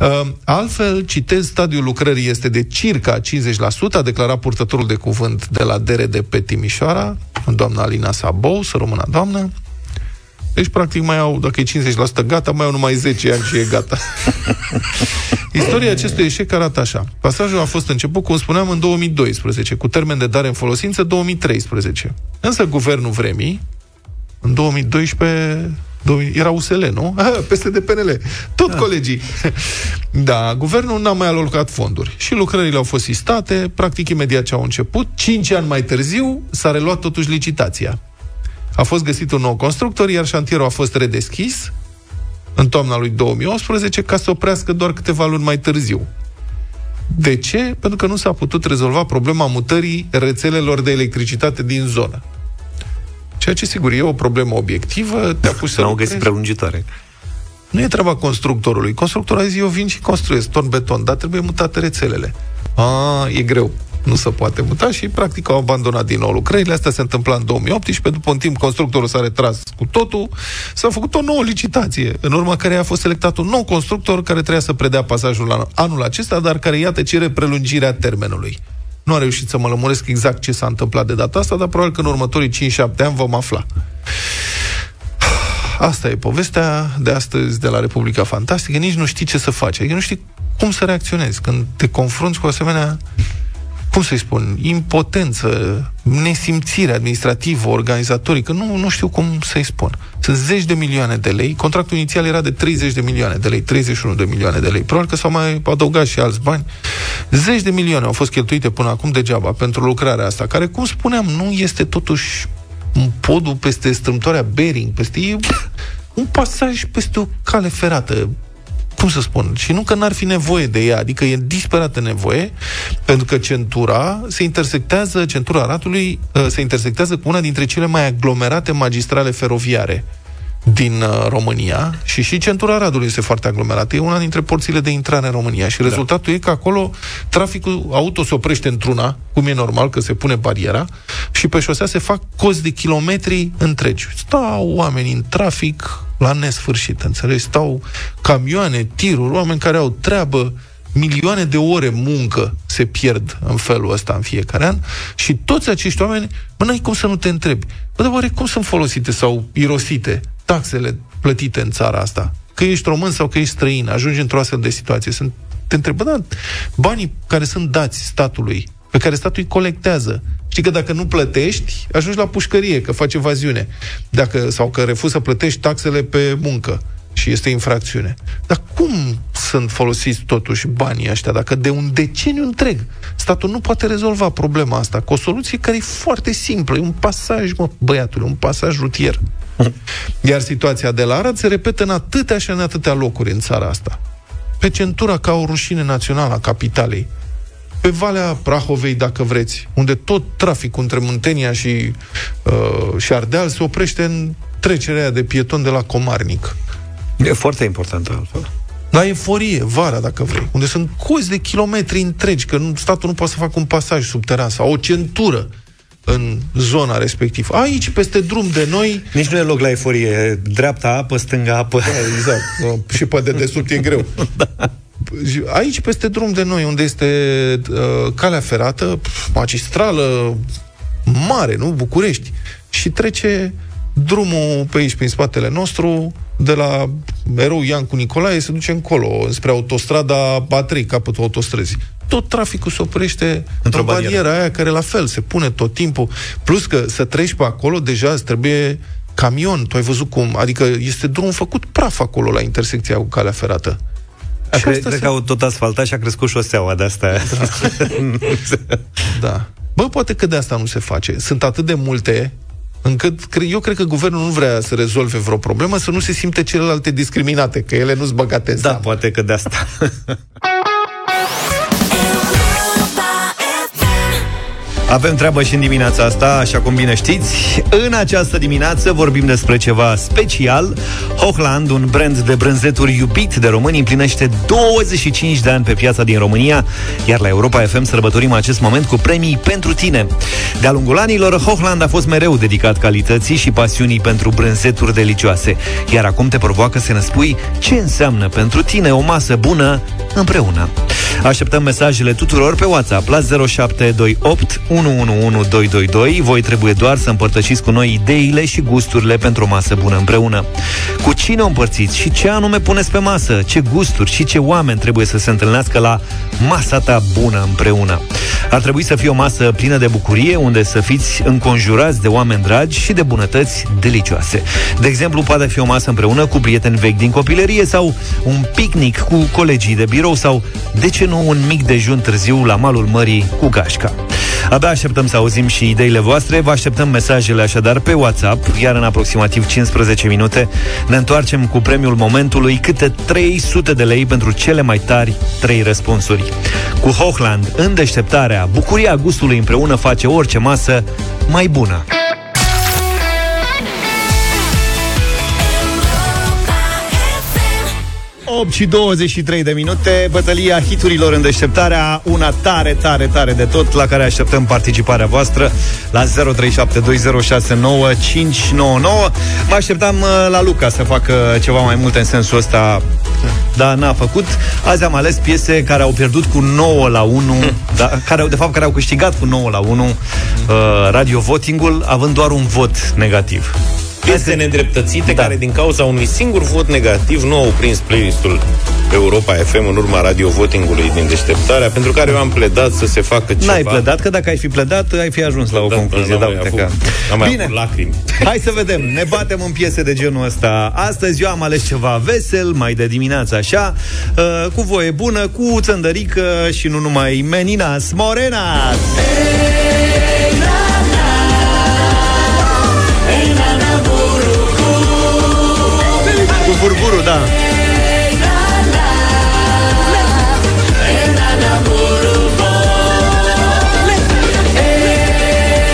C: Uh, altfel, citez, stadiul lucrării este de circa 50%, a declarat purtătorul de cuvânt de la DRD pe Timișoara, doamna Alina Sabou, să rămână doamnă. Deci, practic, mai au, dacă e 50% gata, mai au numai 10 ani și e gata. Istoria acestui eșec arată așa. Pasajul a fost început, cum spuneam, în 2012, cu termen de dare în folosință 2013. Însă guvernul vremii, în 2012, 2000 era USL, nu? Ah, peste de PNL. Tot da. colegii. Da, guvernul n-a mai alocat fonduri. Și lucrările au fost sistate, practic imediat ce au început. Cinci ani mai târziu s-a reluat totuși licitația. A fost găsit un nou constructor, iar șantierul a fost redeschis în toamna lui 2018 ca să oprească doar câteva luni mai târziu. De ce? Pentru că nu s-a putut rezolva problema mutării rețelelor de electricitate din zonă. Ceea ce, sigur, e o problemă obiectivă, te-a pus să
B: N-au
C: lucrezi.
B: găsit prelungitoare.
C: Nu e treaba constructorului. Constructorul a zis, eu vin și construiesc ton beton, dar trebuie mutate rețelele. A, e greu. Nu se poate muta și practic au abandonat din nou lucrările. Asta se întâmpla în 2018. După un timp, constructorul s-a retras cu totul. S-a făcut o nouă licitație, în urma care a fost selectat un nou constructor care trebuia să predea pasajul la anul acesta, dar care, iată, cere prelungirea termenului. Nu a reușit să mă lămuresc exact ce s-a întâmplat de data asta, dar probabil că în următorii 5-7 ani vom afla. Asta e povestea de astăzi de la Republica Fantastică. Nici nu știi ce să faci. Adică nu știi cum să reacționezi când te confrunți cu o asemenea cum să-i spun, impotență, nesimțire administrativă, organizatorică, nu, nu știu cum să-i spun. Sunt zeci de milioane de lei, contractul inițial era de 30 de milioane de lei, 31 de milioane de lei, probabil că s-au mai adăugat și alți bani. Zeci de milioane au fost cheltuite până acum degeaba pentru lucrarea asta, care, cum spuneam, nu este totuși un podul peste strâmtoarea Bering, peste e un pasaj peste o cale ferată, cum să spun, și nu că n-ar fi nevoie de ea, adică e disperată nevoie, pentru că centura se intersectează, centura Aratului uh, se intersectează cu una dintre cele mai aglomerate magistrale feroviare din uh, România și și centura Aradului este foarte aglomerată. E una dintre porțile de intrare în România și rezultatul e că acolo traficul auto se oprește într-una, cum e normal, că se pune bariera, și pe șosea se fac cozi de kilometri întregi. Stau oameni în trafic la nesfârșit, înțelegi? Stau camioane, tiruri, oameni care au treabă, milioane de ore muncă se pierd în felul ăsta în fiecare an și toți acești oameni, bă, n-ai cum să nu te întrebi. Bă, dar oare cum sunt folosite sau irosite taxele plătite în țara asta? Că ești român sau că ești străin, ajungi într-o astfel de situație. Sunt, te întreb, bă, da, banii care sunt dați statului, pe care statul îi colectează, Știi că dacă nu plătești, ajungi la pușcărie, că faci evaziune. Dacă, sau că refuzi să plătești taxele pe muncă și este infracțiune. Dar cum sunt folosiți totuși banii ăștia? Dacă de un deceniu întreg statul nu poate rezolva problema asta cu o soluție care e foarte simplă, e un pasaj, mă, băiatul, un pasaj rutier. Iar situația de la Arad se repetă în atâtea și în atâtea locuri în țara asta. Pe centura ca o rușine națională a capitalei, pe Valea Prahovei, dacă vreți, unde tot traficul între Muntenia și, uh, și Ardeal se oprește în trecerea aia de pieton de la Comarnic.
B: E foarte important altfel.
C: La eforie, vara, dacă vrei, unde sunt cozi de kilometri întregi, că nu, statul nu poate să facă un pasaj subteran sau o centură în zona respectivă. Aici, peste drum de noi...
B: Nici nu e loc la eforie. Dreapta apă, stânga apă.
C: Da, exact. Și pe dedesubt e greu. da. Aici, peste drum de noi, unde este uh, calea ferată, pf, magistrală mare, nu? București. Și trece drumul pe aici, prin spatele nostru, de la erou Iancu Nicolae, se duce încolo, spre autostrada A3, capătul autostrăzii. Tot traficul se oprește
B: Într-o
C: în bariera
B: barieră.
C: aia care la fel se pune tot timpul. Plus că să treci pe acolo, deja îți trebuie camion. Tu ai văzut cum? Adică este drum făcut praf acolo la intersecția cu calea ferată.
B: A,
C: Și
B: cre-
C: asta
B: cred
C: se-
B: că au tot asfaltat și a crescut șoseaua de asta. Da.
C: Da. Bă, poate că de asta nu se face. Sunt atât de multe încât cre- eu cred că guvernul nu vrea să rezolve vreo problemă, să nu se simte celelalte discriminate, că ele nu-s băgate în
B: da,
C: seamă.
B: poate că de asta. Avem treabă și în dimineața asta, așa cum bine știți. În această dimineață vorbim despre ceva special. Hochland, un brand de brânzeturi iubit de români, împlinește 25 de ani pe piața din România, iar la Europa FM sărbătorim acest moment cu premii pentru tine. De-a lungul anilor, Hochland a fost mereu dedicat calității și pasiunii pentru brânzeturi delicioase, iar acum te provoacă să ne spui ce înseamnă pentru tine o masă bună împreună. Așteptăm mesajele tuturor pe WhatsApp la 0728 111222. Voi trebuie doar să împărtășiți cu noi ideile și gusturile pentru o masă bună împreună. Cu cine o împărțiți și ce anume puneți pe masă, ce gusturi și ce oameni trebuie să se întâlnească la masa ta bună împreună. Ar trebui să fie o masă plină de bucurie, unde să fiți înconjurați de oameni dragi și de bunătăți delicioase. De exemplu, poate fi o masă împreună cu prieteni vechi din copilărie sau un picnic cu colegii de birou sau, de ce nu, un mic dejun târziu la malul mării cu gașca. Abia așteptăm să auzim și ideile voastre, vă așteptăm mesajele așadar pe WhatsApp, iar în aproximativ 15 minute ne întoarcem cu premiul momentului câte 300 de lei pentru cele mai tari 3 răspunsuri. Cu Hochland, în deșteptarea, bucuria gustului împreună face orice masă mai bună. 8 și 23 de minute, bătălia hiturilor în deșteptarea, una tare, tare, tare de tot, la care așteptăm participarea voastră la 0372069599. Mă așteptam uh, la Luca să facă ceva mai multe în sensul ăsta, dar n-a făcut. Azi am ales piese care au pierdut cu 9 la 1, da, care, de fapt care au câștigat cu 9 la 1 uh, radio votingul, având doar un vot negativ
D: piese nedreptățite da. care din cauza unui singur vot negativ nu au prins playlistul Europa FM în urma radio votingului din deșteptarea, pentru care eu am pledat să se facă ceva.
B: N-ai pledat, că dacă ai fi pledat, ai fi ajuns la o da, concluzie. Da, uite că...
D: Am mai Bine, lacrimi.
B: hai să vedem. Ne batem în piese de genul ăsta. Astăzi eu am ales ceva vesel, mai de dimineață așa, uh, cu voie bună, cu țăndărică și nu numai Meninas Morenas. Burburu, da.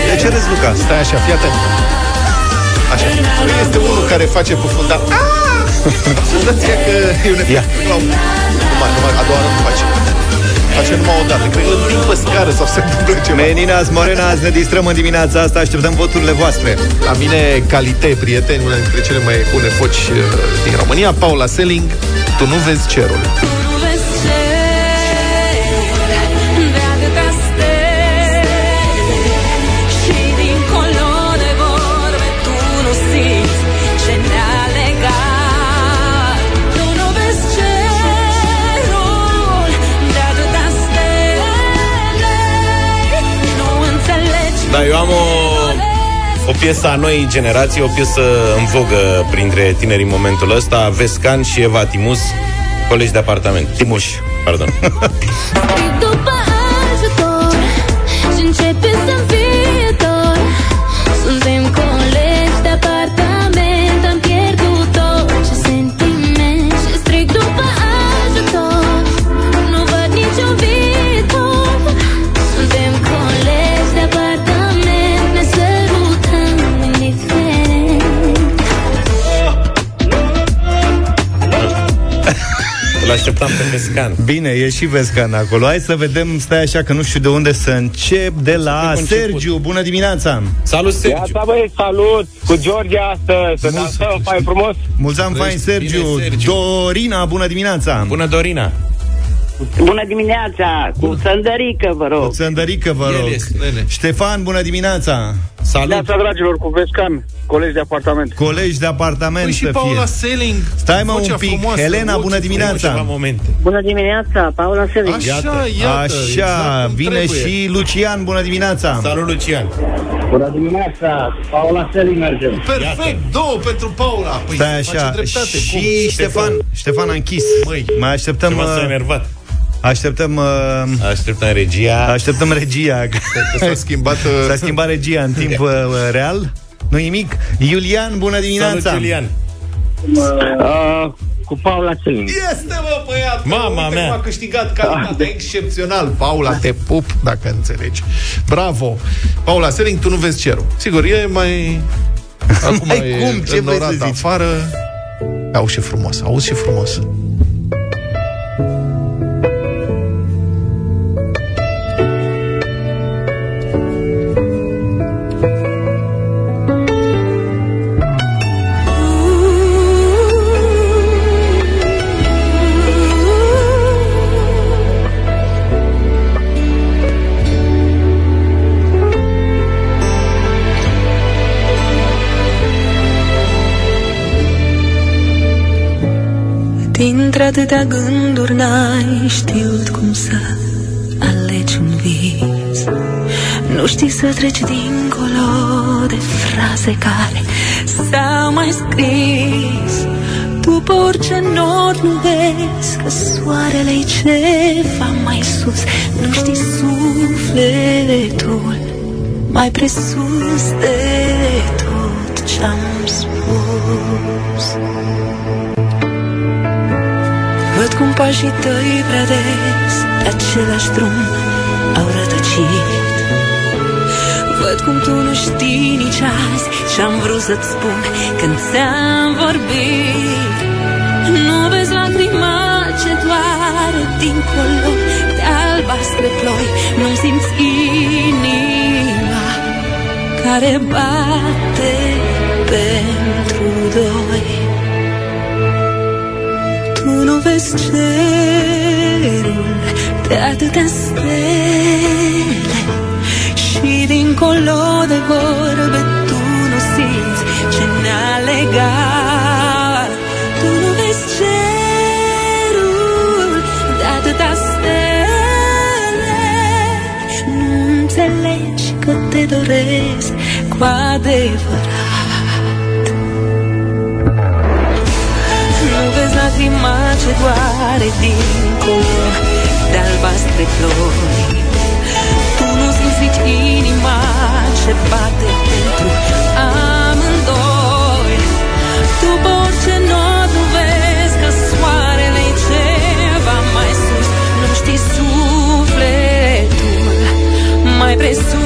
B: De ce râzi, Luca?
C: Stai așa, fii atent. Așa. Nu este unul care face cu fundal. Senzația că e un efect. Numai, numai, a doua oară nu face face numai o dată. Cred că îl pe scară sau se întâmplă ceva.
B: Meninas, Morenas, ne distrăm în dimineața asta, așteptăm voturile voastre.
C: La mine, Calité, prieteni, una dintre cele mai bune voci uh, din România, Paula Selling, Tu nu vezi cerul.
D: Da, eu am o, o piesă a noii generații, o piesă în vogă printre tineri în momentul ăsta, Vescan și Eva Timus, colegi de apartament.
B: Timuș.
D: Pardon. așteptam pe Vescan.
B: Bine, e și Vescan acolo. Hai să vedem, stai așa că nu știu de unde să încep. De la Sergiu. Bună dimineața!
D: Salut, Sergiu!
K: Iată, băi, salut! Cu George astăzi, să dansăm, fai frumos!
B: Mulți ani fain, Sergiu. Bine, Sergiu! Dorina, bună dimineața!
D: Bună, Dorina!
L: Bună dimineața! Cu Sândărică, vă rog!
B: Cu Sândărică, vă rog! Ștefan, bună dimineața!
K: Salut! Neața, dragilor, cu Vescan, colegi de apartament.
B: Colegi de apartament
C: păi și Paula Selling.
B: Stai mă un pic. Frumoasă, Helena, bună dimineața!
L: Bună dimineața, Paula Selling.
C: Așa, iată. iată
B: Așa, exact vine trebuie. și Lucian, bună dimineața!
D: Salut, Lucian!
L: Bună dimineața, Paula Selling mergem.
C: Perfect, iată. două pentru Paula. Păi
B: Stai așa, și Cum? Ștefan, Ștefan a închis. Măi, mai așteptăm...
D: Ceva s-a enervat.
B: Așteptăm uh,
D: Așteptăm regia
B: Așteptăm regia
C: S-a schimbat uh...
B: S-a schimbat regia în timp uh, real nu nimic Iulian, bună dimineața
D: Salut, Iulian
K: Uh, cu Paula Selin.
C: Este, mă, băiat!
D: Mama
C: Uite
D: mea.
C: cum a câștigat calitatea excepțional. Paula, te pup, dacă înțelegi. Bravo! Paula Selling, tu nu vezi cerul. Sigur, e mai... Acum
B: Ai
C: e
B: cum, ce vrei
C: înnorat
B: să zici?
C: afară. Auzi și frumos, auzi și frumos.
M: Dintre atâtea gânduri n-ai știut cum să alegi un vis. Nu știi să treci dincolo de fraze care s-au mai scris. După orice nor nu vezi că soarele e ceva mai sus. Nu știi sufletul mai presus de tot ce-am spus Văd cum pașii tăi prea des Pe același drum au rătăcit. Văd cum tu nu știi nici azi Ce-am vrut să-ți spun când ți-am vorbit. Nu vezi lacrima ce doare dincolo De albastre ploi. Nu simți inima Care bate pentru doi. tu nu vezi cerul de atâtea stele. Și dincolo de vorbe tu nu simți ce ne-a legat. Tu nu vezi cerul de atâtea stele. Nu înțelegi că te doresc cu adevărat vezi lacrima ce doare dincolo de albastre flori. Tu nu simți nici inima ce bate pentru amândoi. După orice not nu vezi că soarele e ceva mai sus. Nu știi sufletul mai presus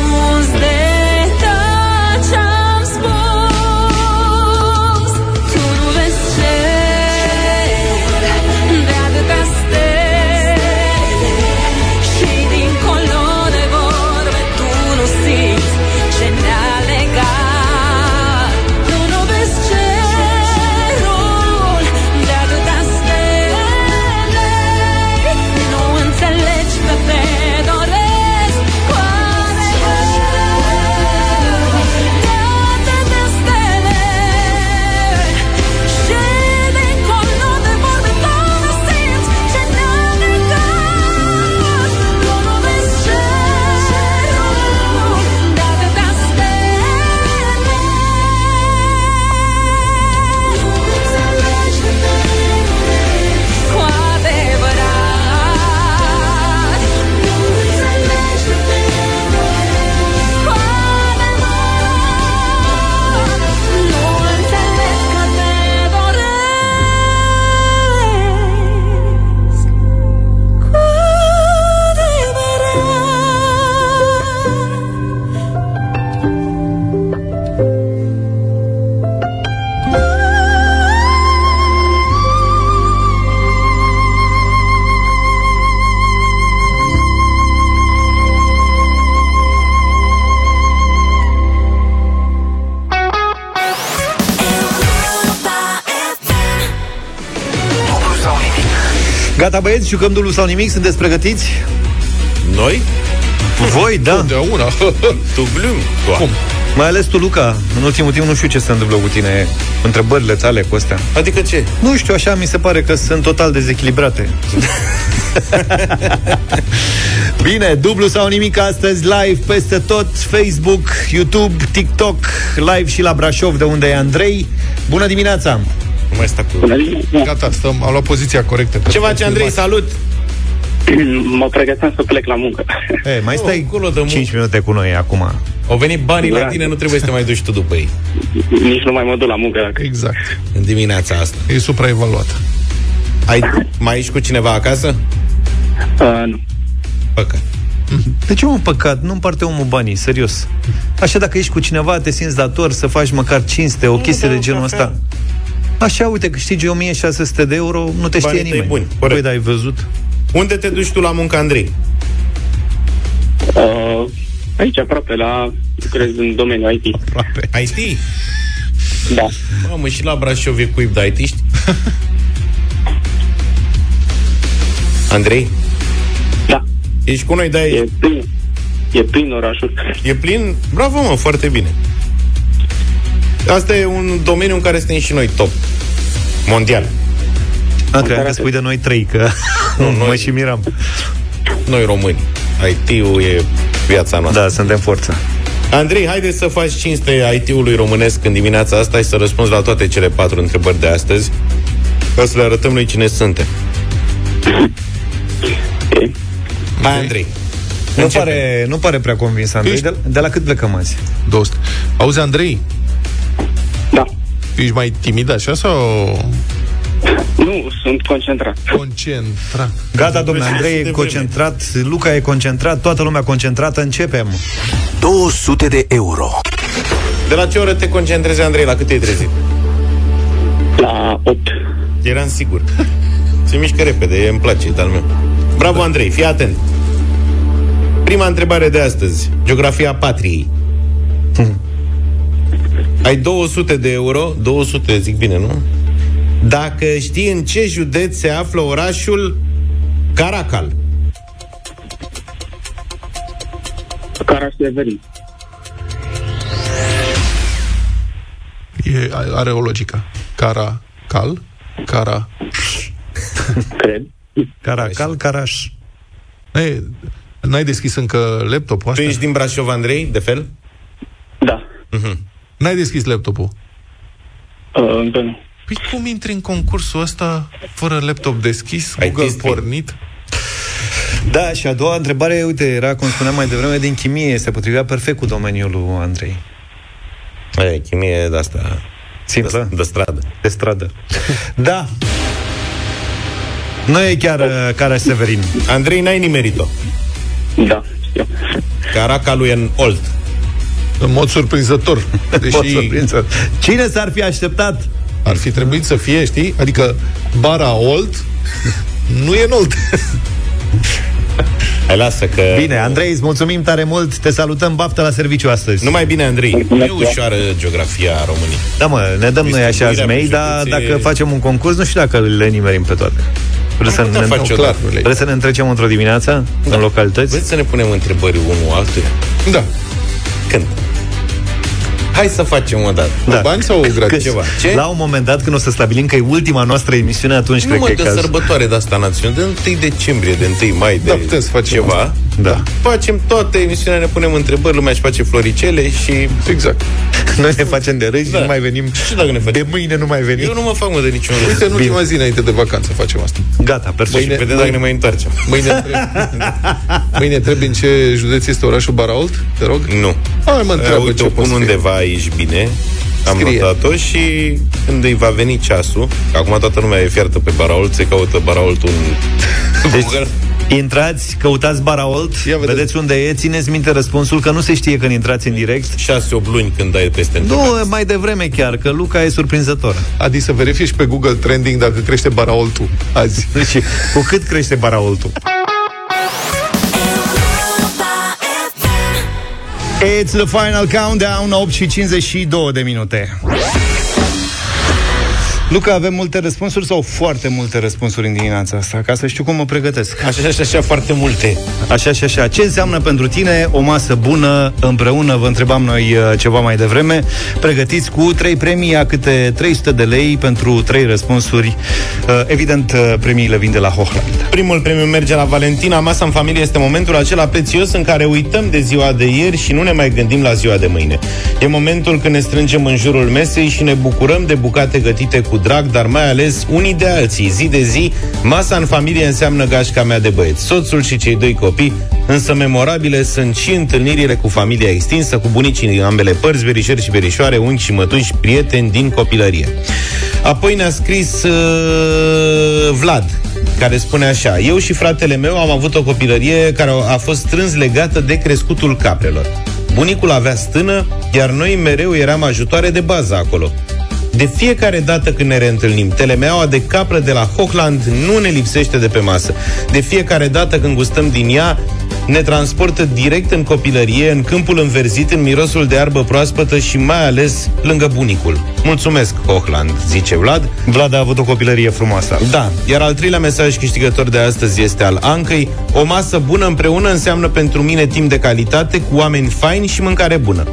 B: Gata băieți, jucăm dublu sau nimic, sunteți pregătiți?
D: Noi?
B: Voi, da
C: Totdeauna.
D: Dublu?
B: Cum? Mai ales tu, Luca, în ultimul timp nu știu ce se întâmplă cu tine Întrebările tale cu astea
D: Adică ce?
B: Nu știu, așa mi se pare că sunt total dezechilibrate Bine, dublu sau nimic astăzi Live peste tot Facebook, YouTube, TikTok Live și la Brașov de unde e Andrei Bună dimineața
D: Nu mai sta cu...
C: Gata, stăm, am luat poziția corectă. că
D: Ce
C: s-a
D: face Andrei?
C: filmat.
D: Salut!
N: Mă pregăteam să plec la muncă.
B: E, mai stai
D: Acolo de
B: 5 minute cu noi acum.
D: Au venit banii la
N: Da.
D: tine, nu trebuie să te mai duci tu după ei.
N: Nici nu mai mă duc la muncă. Dacă...
C: Exact.
D: În dimineața asta.
C: E supraevaluat.
D: Ai, mai ești cu cineva acasă?
N: Uh, nu.
D: Păcat.
B: De ce mă păcat? Nu împarte omul banii, serios. Așa dacă ești cu cineva, te simți dator să faci măcar cinste, o chestie de genul ăsta. Așa, uite, câștigi 1600 de euro, nu te știe
D: Banii tăi
B: nimeni.
D: buni,
B: Păi,
D: corect.
B: dar ai văzut?
D: Unde te duci tu la muncă, Andrei?
N: Uh, aici, aproape, la... lucrez în domeniul IT.
D: IT?
N: Da.
D: Mamă, și la Brașov e cuib de it Andrei?
N: Da.
D: Ești cu noi, da,
N: E
D: e,
N: plin. E plin orașul.
D: e plin? Bravo, mă, foarte bine. Asta e un domeniu în care suntem și noi top. Mondial.
B: A, cream că spui de noi trei, că nu, mă și miram.
D: Noi români. IT-ul e viața noastră.
B: Da, suntem forța.
D: Andrei, haide să faci cinste IT-ului românesc în dimineața asta și să răspunzi la toate cele patru întrebări de astăzi, ca să le arătăm noi cine suntem. Hai, Andrei.
B: Nu
D: Începem.
B: pare, nu pare prea convins, Andrei.
C: Ești-
B: De, de la cât plecăm azi?
C: 200. Auzi, Andrei?
N: Da.
C: Ești mai timid așa sau
N: Nu, sunt concentrat.
C: concentrat?
B: Gata, domnule,
D: Vezi,
B: Andrei
D: de
B: e
D: vreme.
B: concentrat, Luca e concentrat, toată lumea concentrată, începem.
A: 200 de euro.
D: De la ce oră te concentrezi, Andrei? La cât te-ai trezit?
N: La 8.
D: Eram sigur. Se mișcă repede, îmi place, dar meu. Bravo, Andrei, fii atent. Prima întrebare de astăzi. Geografia patriei. Ai 200 de euro, 200, zic bine, nu? Dacă știi în ce județ se află orașul Caracal.
N: Cara Severin.
C: E, are o logică. Cara, cal, cara...
N: Cred.
B: Caracal, Caraș.
C: E, n-ai deschis încă laptopul
D: Tu
C: asta?
D: ești din Brașov, Andrei, de fel?
N: Da.
C: N-ai deschis laptopul?
N: Uh, încă nu.
C: Păi cum intri în concursul ăsta fără laptop deschis,
D: Ai
C: Google
D: testing.
C: pornit?
B: Da, și a doua întrebare, uite, era, cum spuneam mai devreme, din chimie, se potrivea perfect cu domeniul lui Andrei.
D: E, chimie de asta,
B: Simplă?
D: de, de stradă.
B: De stradă. Da. Nu e chiar uh, Caraș Severin.
D: Andrei, n-ai nimerit-o.
N: Da, știu.
D: Caracalul e în Olt.
C: În mod surprinzător. Deși
B: Pot surprinză. Cine s-ar fi așteptat?
C: ar fi trebuit să fie, știi? Adică bara Olt nu e în Olt.
D: Hai, lasă că...
B: Bine, Andrei, îți mulțumim tare mult, te salutăm, baftă la serviciu astăzi.
D: Numai bine, Andrei. Nu e ușoară geografia României.
B: Da, mă, ne dăm noi așa
D: Distribuirea
B: zmei,
D: pe
B: dar
D: județe-
B: dacă facem un concurs, nu știu dacă le nimerim pe toate. Vreți să,
D: putem
B: ne,
D: face
C: clar,
D: odată.
C: nu le-
B: vreți să ne întrecem într-o dimineață în localități?
D: Vreți să ne punem întrebări unul altuia?
C: Da.
D: Când? Hai să facem o dată.
C: Da. Bani sau gratis?
D: Ceva. Ce?
B: La un moment dat, când o să stabilim că e ultima noastră emisiune, atunci
D: Nu
B: cred
D: mă,
B: că e
D: de
B: cazul.
D: sărbătoare de asta națională, de 1 decembrie, de 1 mai, de
C: Da, putem să facem
D: ceva.
C: asta.
B: Da.
D: Facem toate emisiunea, ne punem întrebări, lumea își face floricele și...
C: Exact.
B: Noi ne facem de râs
D: Da.
B: și nu mai venim.
D: Și dacă ne facem?
B: De mâine nu mai venim.
D: Eu nu mă fac, mă, de niciun râs.
C: Uite, în ultima zi înainte de vacanță facem asta.
B: Gata, perfect.
D: Și vedem dacă ne mai întoarcem.
C: Mâine întreb, mâine întreb în ce județ este orașul Baraolt, te rog?
D: Nu.
C: Hai, mă întreabă
D: Uite,
C: ce
D: o pun
C: poți scrie.
D: undeva aici bine. Am
C: Scrie.
D: notat-o și când îi va veni ceasul, că acum toată lumea e fiartă pe Baraolt, se caută Baraoltul în
B: Deci,
D: Google.
B: intrați, căutați Baraolt,
C: Ia vedeți.
B: vedeți unde e, țineți minte răspunsul, că nu se știe când intrați în direct.
D: șase opt luni când dai peste întrebare.
B: Nu, mai devreme chiar, că Luca e surprinzător.
C: Adi, să verifici pe Google Trending dacă crește Baraoltul azi.
B: Deci, cu cât crește Baraoltul? It's the final countdown, 8 și 52 de minute. Luca, avem multe răspunsuri sau foarte multe răspunsuri în dimineața asta, ca să știu cum mă pregătesc.
D: Așa și așa foarte multe.
B: Așa și așa. Ce înseamnă pentru tine o masă bună împreună? Vă întrebam noi uh, ceva mai devreme. Pregătiți cu trei premii a câte 300 de lei pentru trei răspunsuri. Uh, Evident, uh, premiile vin de la Hochland.
D: Primul premiu merge la Valentina. Masa în familie este momentul acela prețios în care uităm de ziua de ieri și nu ne mai gândim la ziua de mâine. E momentul când ne strângem în jurul mesei și ne bucurăm de bucate gătite cu cu drag, dar mai ales unii de alții. Zi de zi, masa în familie înseamnă gașca mea de băieți. Soțul și cei doi copii, însă memorabile sunt și întâlnirile cu familia extinsă, cu bunicii din ambele părți, verișori și verișoare, unchi și mătuși, prieteni din copilărie. Apoi ne-a scris uh, Vlad, care spune așa Eu și fratele meu am avut o copilărie care a fost strâns legată de crescutul caprelor. Bunicul avea stână, iar noi mereu eram ajutoare de bază acolo. De fiecare dată când ne reîntâlnim, telemeaua de capră de la Hochland nu ne lipsește de pe masă. De fiecare dată când gustăm din ea, ne transportă direct în copilărie, în câmpul înverzit, în mirosul de arbă proaspătă și mai ales lângă bunicul. Mulțumesc, Hochland, zice Vlad.
B: Vlad a avut o copilărie frumoasă.
D: Da, iar al treilea mesaj câștigător de astăzi este al Ancăi. O masă bună împreună înseamnă pentru mine timp de calitate, cu oameni faini și mâncare bună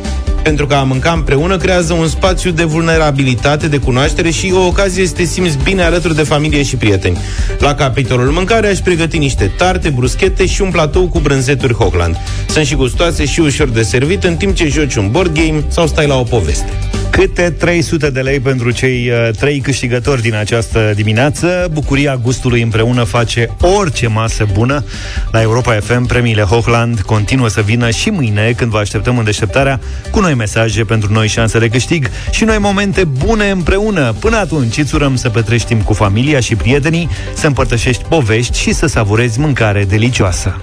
D: pentru că a mânca împreună creează un spațiu de vulnerabilitate, de cunoaștere și o ocazie să te simți bine alături de familie și prieteni. La capitolul mâncare aș pregăti niște tarte, bruschete și un platou cu brânzeturi Hochland. Sunt și gustoase și ușor de servit în timp ce joci un board game sau stai la o poveste.
B: Câte 300 de lei pentru cei uh, trei câștigători din această dimineață. Bucuria gustului împreună face orice masă bună. La Europa FM, premiile Hochland continuă să vină și mâine, când vă așteptăm în deșteptarea, cu noi mesaje pentru noi șanse de câștig și noi momente bune împreună. Până atunci, îți urăm să petrești timp cu familia și prietenii, să împărtășești povești și să savurezi mâncare delicioasă.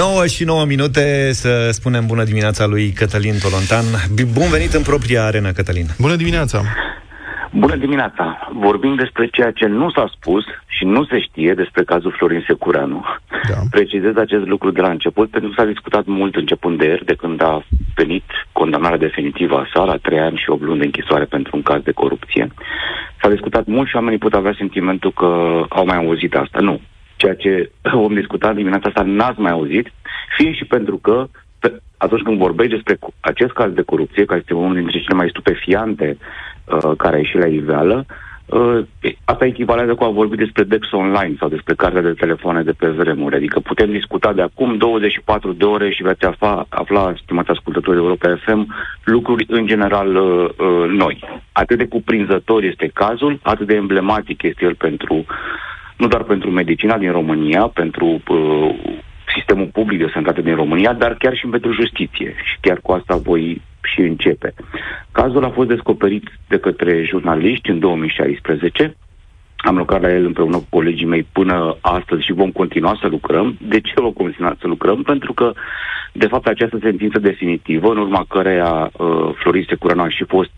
B: 9 și 9 minute să spunem bună dimineața lui Cătălin Tolontan. Bun venit în propria arenă, Cătălin.
C: Bună dimineața!
O: Bună dimineața! Vorbim despre ceea ce nu s-a spus și nu se știe despre cazul Florin Secureanu. Da. Precizez acest lucru de la început pentru că s-a discutat mult începând de ieri, de când a venit condamnarea definitivă a sa la 3 ani și 8 luni de închisoare pentru un caz de corupție. S-a discutat mult și oamenii pot avea sentimentul că au mai auzit asta. Nu ceea ce vom discuta dimineața asta n-ați mai auzit, fie și pentru că pe, atunci când vorbești despre acest caz de corupție, care este unul dintre cele mai stupefiante uh, care a ieșit la iveală, uh, asta echivalează cu a vorbi despre Dex Online sau despre cartea de telefoane de pe vremuri. Adică putem discuta de acum 24 de ore și veți afla, afla stimați ascultători Europa FM, lucruri în general uh, uh, noi. Atât de cuprinzător este cazul, atât de emblematic este el pentru uh, nu doar pentru medicina din România, pentru uh, sistemul public de sănătate din România, dar chiar și pentru justiție. Și chiar cu asta voi și începe. Cazul a fost descoperit de către jurnaliști în 2016. Am lucrat la el împreună cu colegii mei până astăzi și vom continua să lucrăm. De ce vom continua să lucrăm? Pentru că, de fapt, această sentință definitivă, în urma căreia uh, Florin Securanu a și fost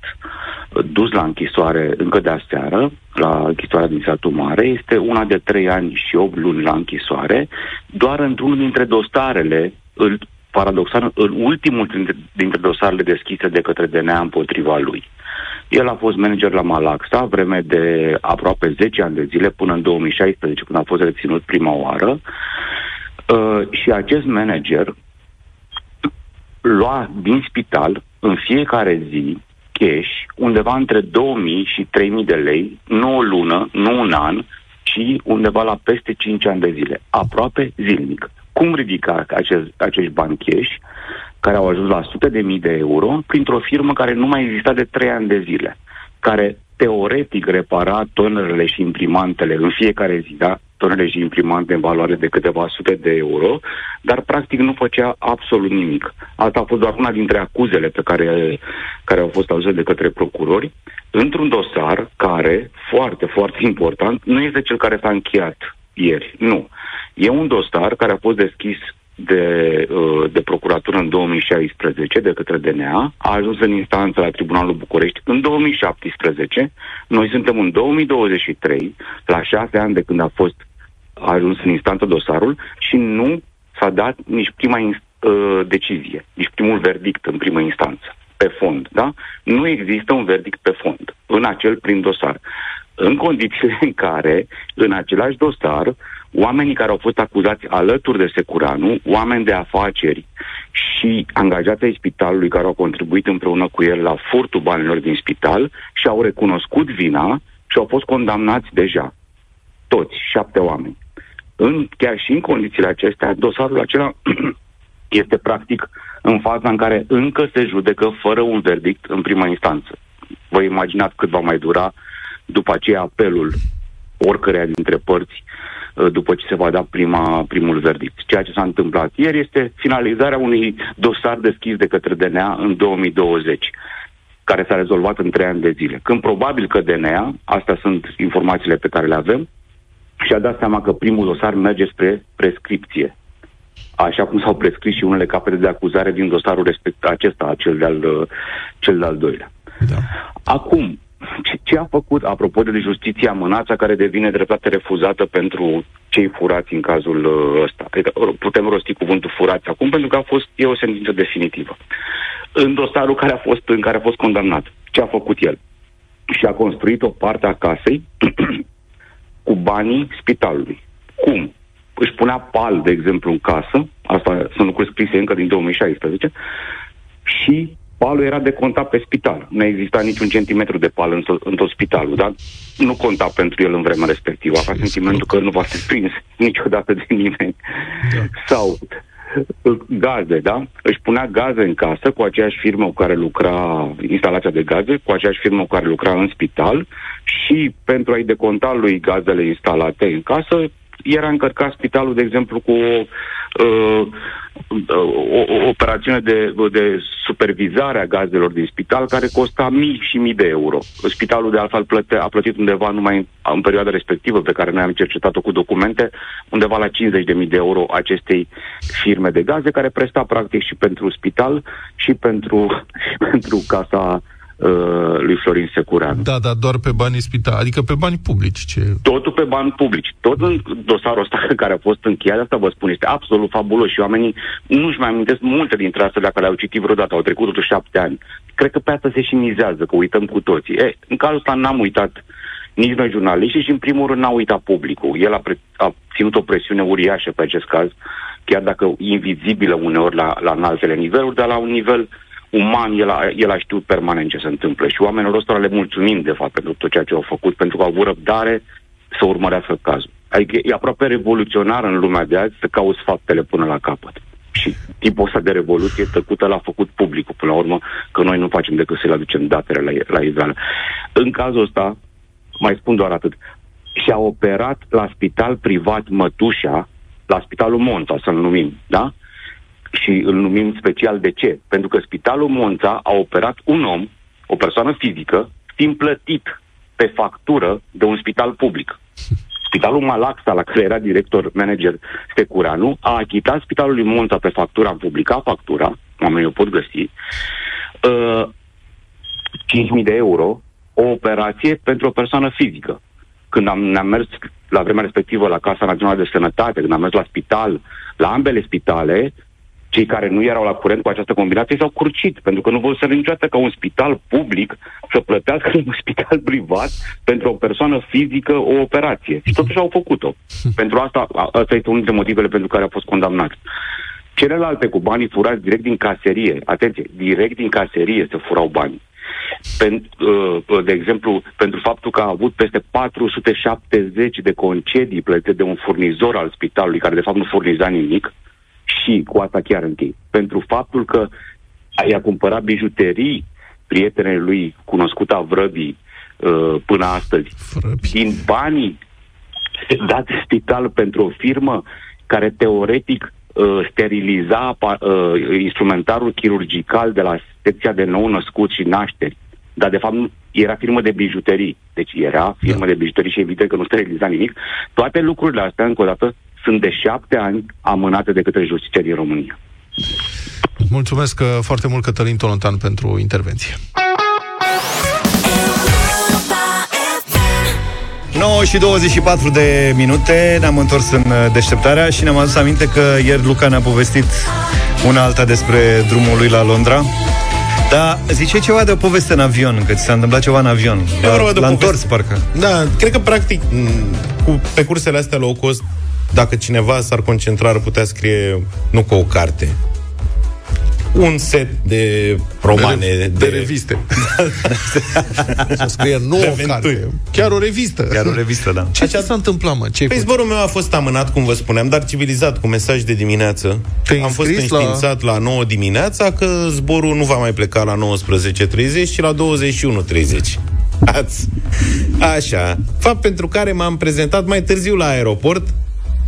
O: dus la închisoare încă de aseară, la închisoarea din satul mare, este una de trei ani și 8 luni la închisoare, doar într-unul dintre dosarele, îl, paradoxal, în ultimul dintre, dintre dosarele deschise de către DNA împotriva lui. El a fost manager la Malaxa vreme de aproape 10 ani de zile, până în 2016, când a fost reținut prima oară. Uh, și acest manager lua din spital în fiecare zi cash undeva între 2000 și 3000 de lei, nu o lună, nu un an, ci undeva la peste 5 ani de zile, aproape zilnic. Cum ridica acest, acești bani cash, care au ajuns la sute de mii de euro, printr-o firmă care nu mai exista de 3 ani de zile, care teoretic repara tonerele și imprimantele în fiecare zi, da? tonele și imprimante în valoare de câteva sute de euro, dar practic nu făcea absolut nimic. Asta a fost doar una dintre acuzele pe care, care au fost auzite de către procurori, într-un dosar care, foarte, foarte important, nu este cel care s-a încheiat ieri. Nu. E un dosar care a fost deschis de, uh, de procuratură în 2016 de către DNA, a ajuns în instanță la Tribunalul București în 2017, noi suntem în 2023, la șase ani de când a fost a ajuns în instanță dosarul și nu s-a dat nici prima uh, decizie, nici primul verdict în primă instanță, pe fond, da? Nu există un verdict pe fond în acel prim dosar. În condițiile în care, în același dosar, oamenii care au fost acuzați alături de Securanu, oameni de afaceri și angajații ai spitalului care au contribuit împreună cu el la furtul banilor din spital și au recunoscut vina și au fost condamnați deja. Toți, șapte oameni în, chiar și în condițiile acestea, dosarul acela este practic în faza în care încă se judecă fără un verdict în prima instanță. Vă imaginați cât va mai dura după aceea apelul oricăreia dintre părți uh, după ce se va da prima, primul verdict. Ceea ce s-a întâmplat ieri este finalizarea unui dosar deschis de către DNA în 2020 care s-a rezolvat în trei ani de zile. Când probabil că DNA, astea sunt informațiile pe care le avem, și-a dat seama că primul dosar merge spre prescripție. Așa cum s-au prescris și unele capete de acuzare din dosarul respect acesta, cel de-al, cel de-al doilea. Da. Acum, ce, ce a făcut, apropo de justiția amânața, care devine dreptate refuzată pentru cei furați în cazul uh, ăsta? Adică putem rosti cuvântul furați acum, pentru că a fost, e o sentință definitivă. În dosarul care a fost, în care a fost condamnat, ce a făcut el? Și a construit o parte a casei cu banii spitalului. Cum? Își punea pal, de exemplu, în casă, asta sunt lucruri scrise încă din 2016, și palul era de conta pe spital. Nu exista niciun centimetru de pal în, tot, în tot spitalul, dar nu conta pentru el în vremea respectivă. Avea sentimentul că nu va fi prins niciodată de nimeni. Da. Sau gaze, da? Își punea gaze în casă cu aceeași firmă cu care lucra instalația de gaze, cu aceeași firmă cu care lucra în spital și pentru a-i deconta lui gazele instalate în casă, era încărcat spitalul, de exemplu, cu o, uh, o, o operațiune de, de supervizare a gazelor din spital care costa mii și mii de euro. Spitalul, de altfel, plăte, a plătit undeva numai în, în perioada respectivă, pe care noi am cercetat-o cu documente, undeva la 50.000 de euro acestei firme de gaze, care presta practic și pentru spital și pentru, și pentru casa uh, lui Florin Secureanu.
C: Da, da, doar pe banii spital, adică pe bani publici. Ce...
O: Totul pe bani publici. Tot în dosarul ăsta care a fost încheiat, asta vă spun, este absolut fabulos și oamenii nu-și mai amintesc multe dintre astea care le-au citit vreodată, au trecut totuși șapte ani. Cred că pe asta se și mizează, că uităm cu toții. E, în cazul ăsta n-am uitat nici noi jurnaliștii și în primul rând n-a uitat publicul. El a, pre- a ținut o presiune uriașă pe acest caz, chiar dacă invizibilă uneori la, la înaltele niveluri, dar la un nivel uh, uman, el a, el a știut permanent ce se întâmplă și oamenilor ăstora le mulțumim, de fapt, pentru tot ceea ce au făcut, pentru că au avut răbdare să urmărească cazul. Adică e aproape revoluționar în lumea de azi să cauți faptele până la capăt. Și tipul ăsta de revoluție tăcută l-a făcut publicul, până la urmă, că noi nu facem decât să le aducem datele la, la iveală. În cazul ăsta, mai spun doar atât, și-a operat la spital privat Mătușa, la spitalul Monta, să-l numim, da? Și îl numim special de ce? Pentru că Spitalul Monța a operat un om, o persoană fizică, fiind plătit pe factură de un spital public. Spitalul Malaxa, la care era director manager Stecuranu, a achitat Spitalului Monța pe factura, am publicat factura, oamenii o pot găsi, uh, 5.000 de euro, o operație pentru o persoană fizică. Când am, ne-am mers la vremea respectivă la Casa Națională de Sănătate, când am mers la spital, la ambele spitale, cei care nu erau la curent cu această combinație s-au curcit, pentru că nu vor să niciodată ca un spital public să plătească un spital privat pentru o persoană fizică o operație. Și totuși au făcut-o. pentru asta, asta este unul dintre motivele pentru care a fost condamnat. Celelalte cu banii furați direct din caserie, atenție, direct din caserie se furau banii. Pen, uh, de exemplu, pentru faptul că a avut peste 470 de concedii plătite de un furnizor al spitalului, care de fapt nu furniza nimic, și cu asta chiar închei. Pentru faptul că i-a cumpărat bijuterii prietenei lui cunoscuta Vrăbii uh, până astăzi, Vrăbi. din banii dați spital pentru o firmă care teoretic uh, steriliza uh, instrumentarul chirurgical de la secția de nou născut și nașteri. Dar de fapt era firmă de bijuterii. Deci era firmă da. de bijuterii și evident că nu steriliza nimic. Toate lucrurile astea, încă o dată, sunt de șapte ani amânate de către justiția din România.
C: Mulțumesc uh, foarte mult, Cătălin Tolontan, pentru intervenție.
B: 9 și 24 de minute Ne-am întors în uh, deșteptarea Și ne-am adus aminte că ieri Luca ne-a povestit Una alta despre drumul lui la Londra da, zice ceva de o poveste în avion, că ți s-a întâmplat ceva în avion. La, la întors, parcă.
D: Da, cred că practic cu, pe cursele astea low cost dacă cineva s-ar concentra, ar putea scrie nu cu o carte, un set de romane
C: de, de, de reviste. Să scrie nouă carte. Chiar o revistă.
B: Chiar o revistă, da.
C: Ce, ce s-a întâmplat, mă? Ce
D: păi zborul meu a fost amânat, cum vă spuneam, dar civilizat, cu mesaj de dimineață.
C: Te-ai
D: Am fost
C: înscris la-
D: înștiințat la... la 9 dimineața că zborul nu va mai pleca la 19.30, ci la 21.30. Ați. Așa. Fapt pentru care m-am prezentat mai târziu la aeroport,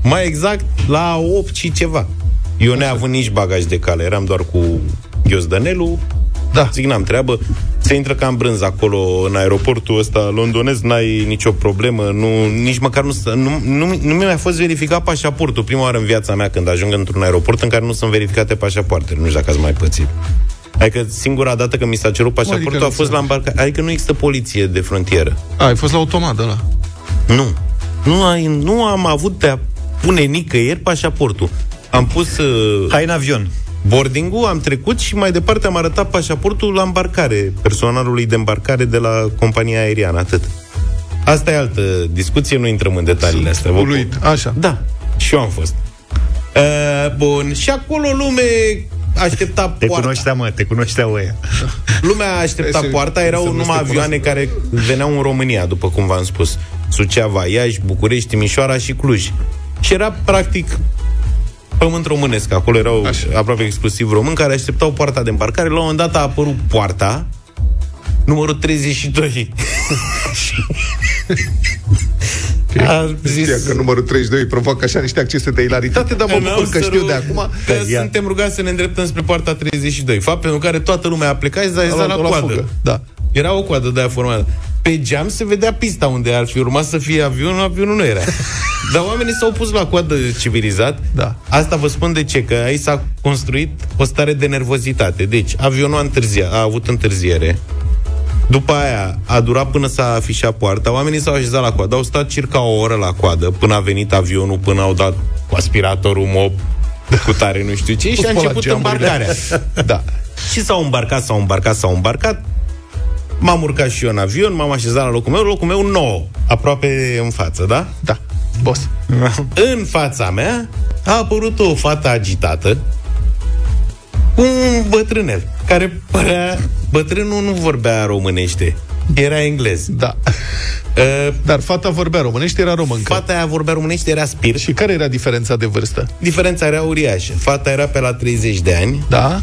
D: mai exact la 8 și ceva. Eu neavând nici bagaj de cale, eram doar cu Ghiozdănelu,
C: Da.
D: Zic, n-am treabă. Se intră ca în brânz acolo în aeroportul ăsta londonez, n-ai nicio problemă, nu, nici măcar nu, s- nu, nu, nu mi-a fost verificat pașaportul. Prima oară în viața mea când ajung într-un aeroport în care nu sunt verificate pașapoartele. Nu știu dacă ați mai pățit. Adică singura dată când mi s-a cerut pașaportul
C: adică
D: a
C: nu
D: fost la îmbarcare. Adică nu există poliție de frontieră.
C: A, ai fost la automat, ăla.
D: Nu. Nu, ai, nu am avut de a pune nicăieri pașaportul. Am pus... Uh,
B: Hai în avion.
D: boarding-ul, am trecut și mai departe am arătat pașaportul la îmbarcare, personalului de îmbarcare de la compania aeriană, atât. Asta e altă discuție, nu intrăm în detaliile astea. Vă-
C: Uluit. Așa.
D: Da, și eu am fost. Uh, bun, și acolo lume aștepta
B: Te
D: poarta.
B: cunoștea, mă, te cunoștea oia.
D: Lumea aștepta
C: Hai să-
D: poarta,
C: să
D: erau
C: nu
D: numai
C: se
D: avioane care veneau în România, după cum v-am spus. Suceava, Iași, București, Timișoara și Cluj. Și era practic pământ românesc. Acolo erau
C: Așa.
D: aproape exclusiv români care așteptau poarta de îmbarcare. La un moment dat a apărut poarta numărul 32. a zis,
C: Știa că numărul 32 provoacă așa niște accese de hilaritate, dar mă bucur că știu de acum.
D: că
B: ia.
D: suntem rugați să ne îndreptăm spre poarta 32. Fapt pentru care toată lumea a plecat și s-a
C: A luat-
D: la
C: a luat
D: coadă.
C: fugă. Da.
D: Era o coadă de aia formată. Pe geam se vedea pista unde ar fi urmat să fie avionul, avionul nu era. Dar oamenii s-au pus la coadă civilizat.
C: Da.
D: Asta vă spun de ce, că aici s-a construit o stare de nervozitate. Deci, avionul a, întârzia, a avut întârziere. După aia a durat până s-a afișat poarta, oamenii s-au așezat la coadă, au stat circa o oră la coadă, până a venit avionul, până au dat cu aspiratorul mop, cu tare nu știu ce, și a
C: spălat
D: început
C: geamurile.
D: îmbarcarea.
C: Da.
D: Și s-au îmbarcat, s-au îmbarcat, s-au îmbarcat. M-am urcat și eu în avion, m-am așezat la locul meu, locul meu nou, aproape în față, da?
C: Da. Boss.
D: În fața mea a apărut o fată agitată cu un bătrânel, care părea... Bătrânul nu vorbea românește, era englez.
C: Da.
D: Uh,
C: Dar fata vorbea românește, era româncă.
D: fata aia vorbea românește, era spirit.
C: Și care era diferența de vârstă?
D: Diferența era uriașă. Fata era pe la 30 de ani
C: Da?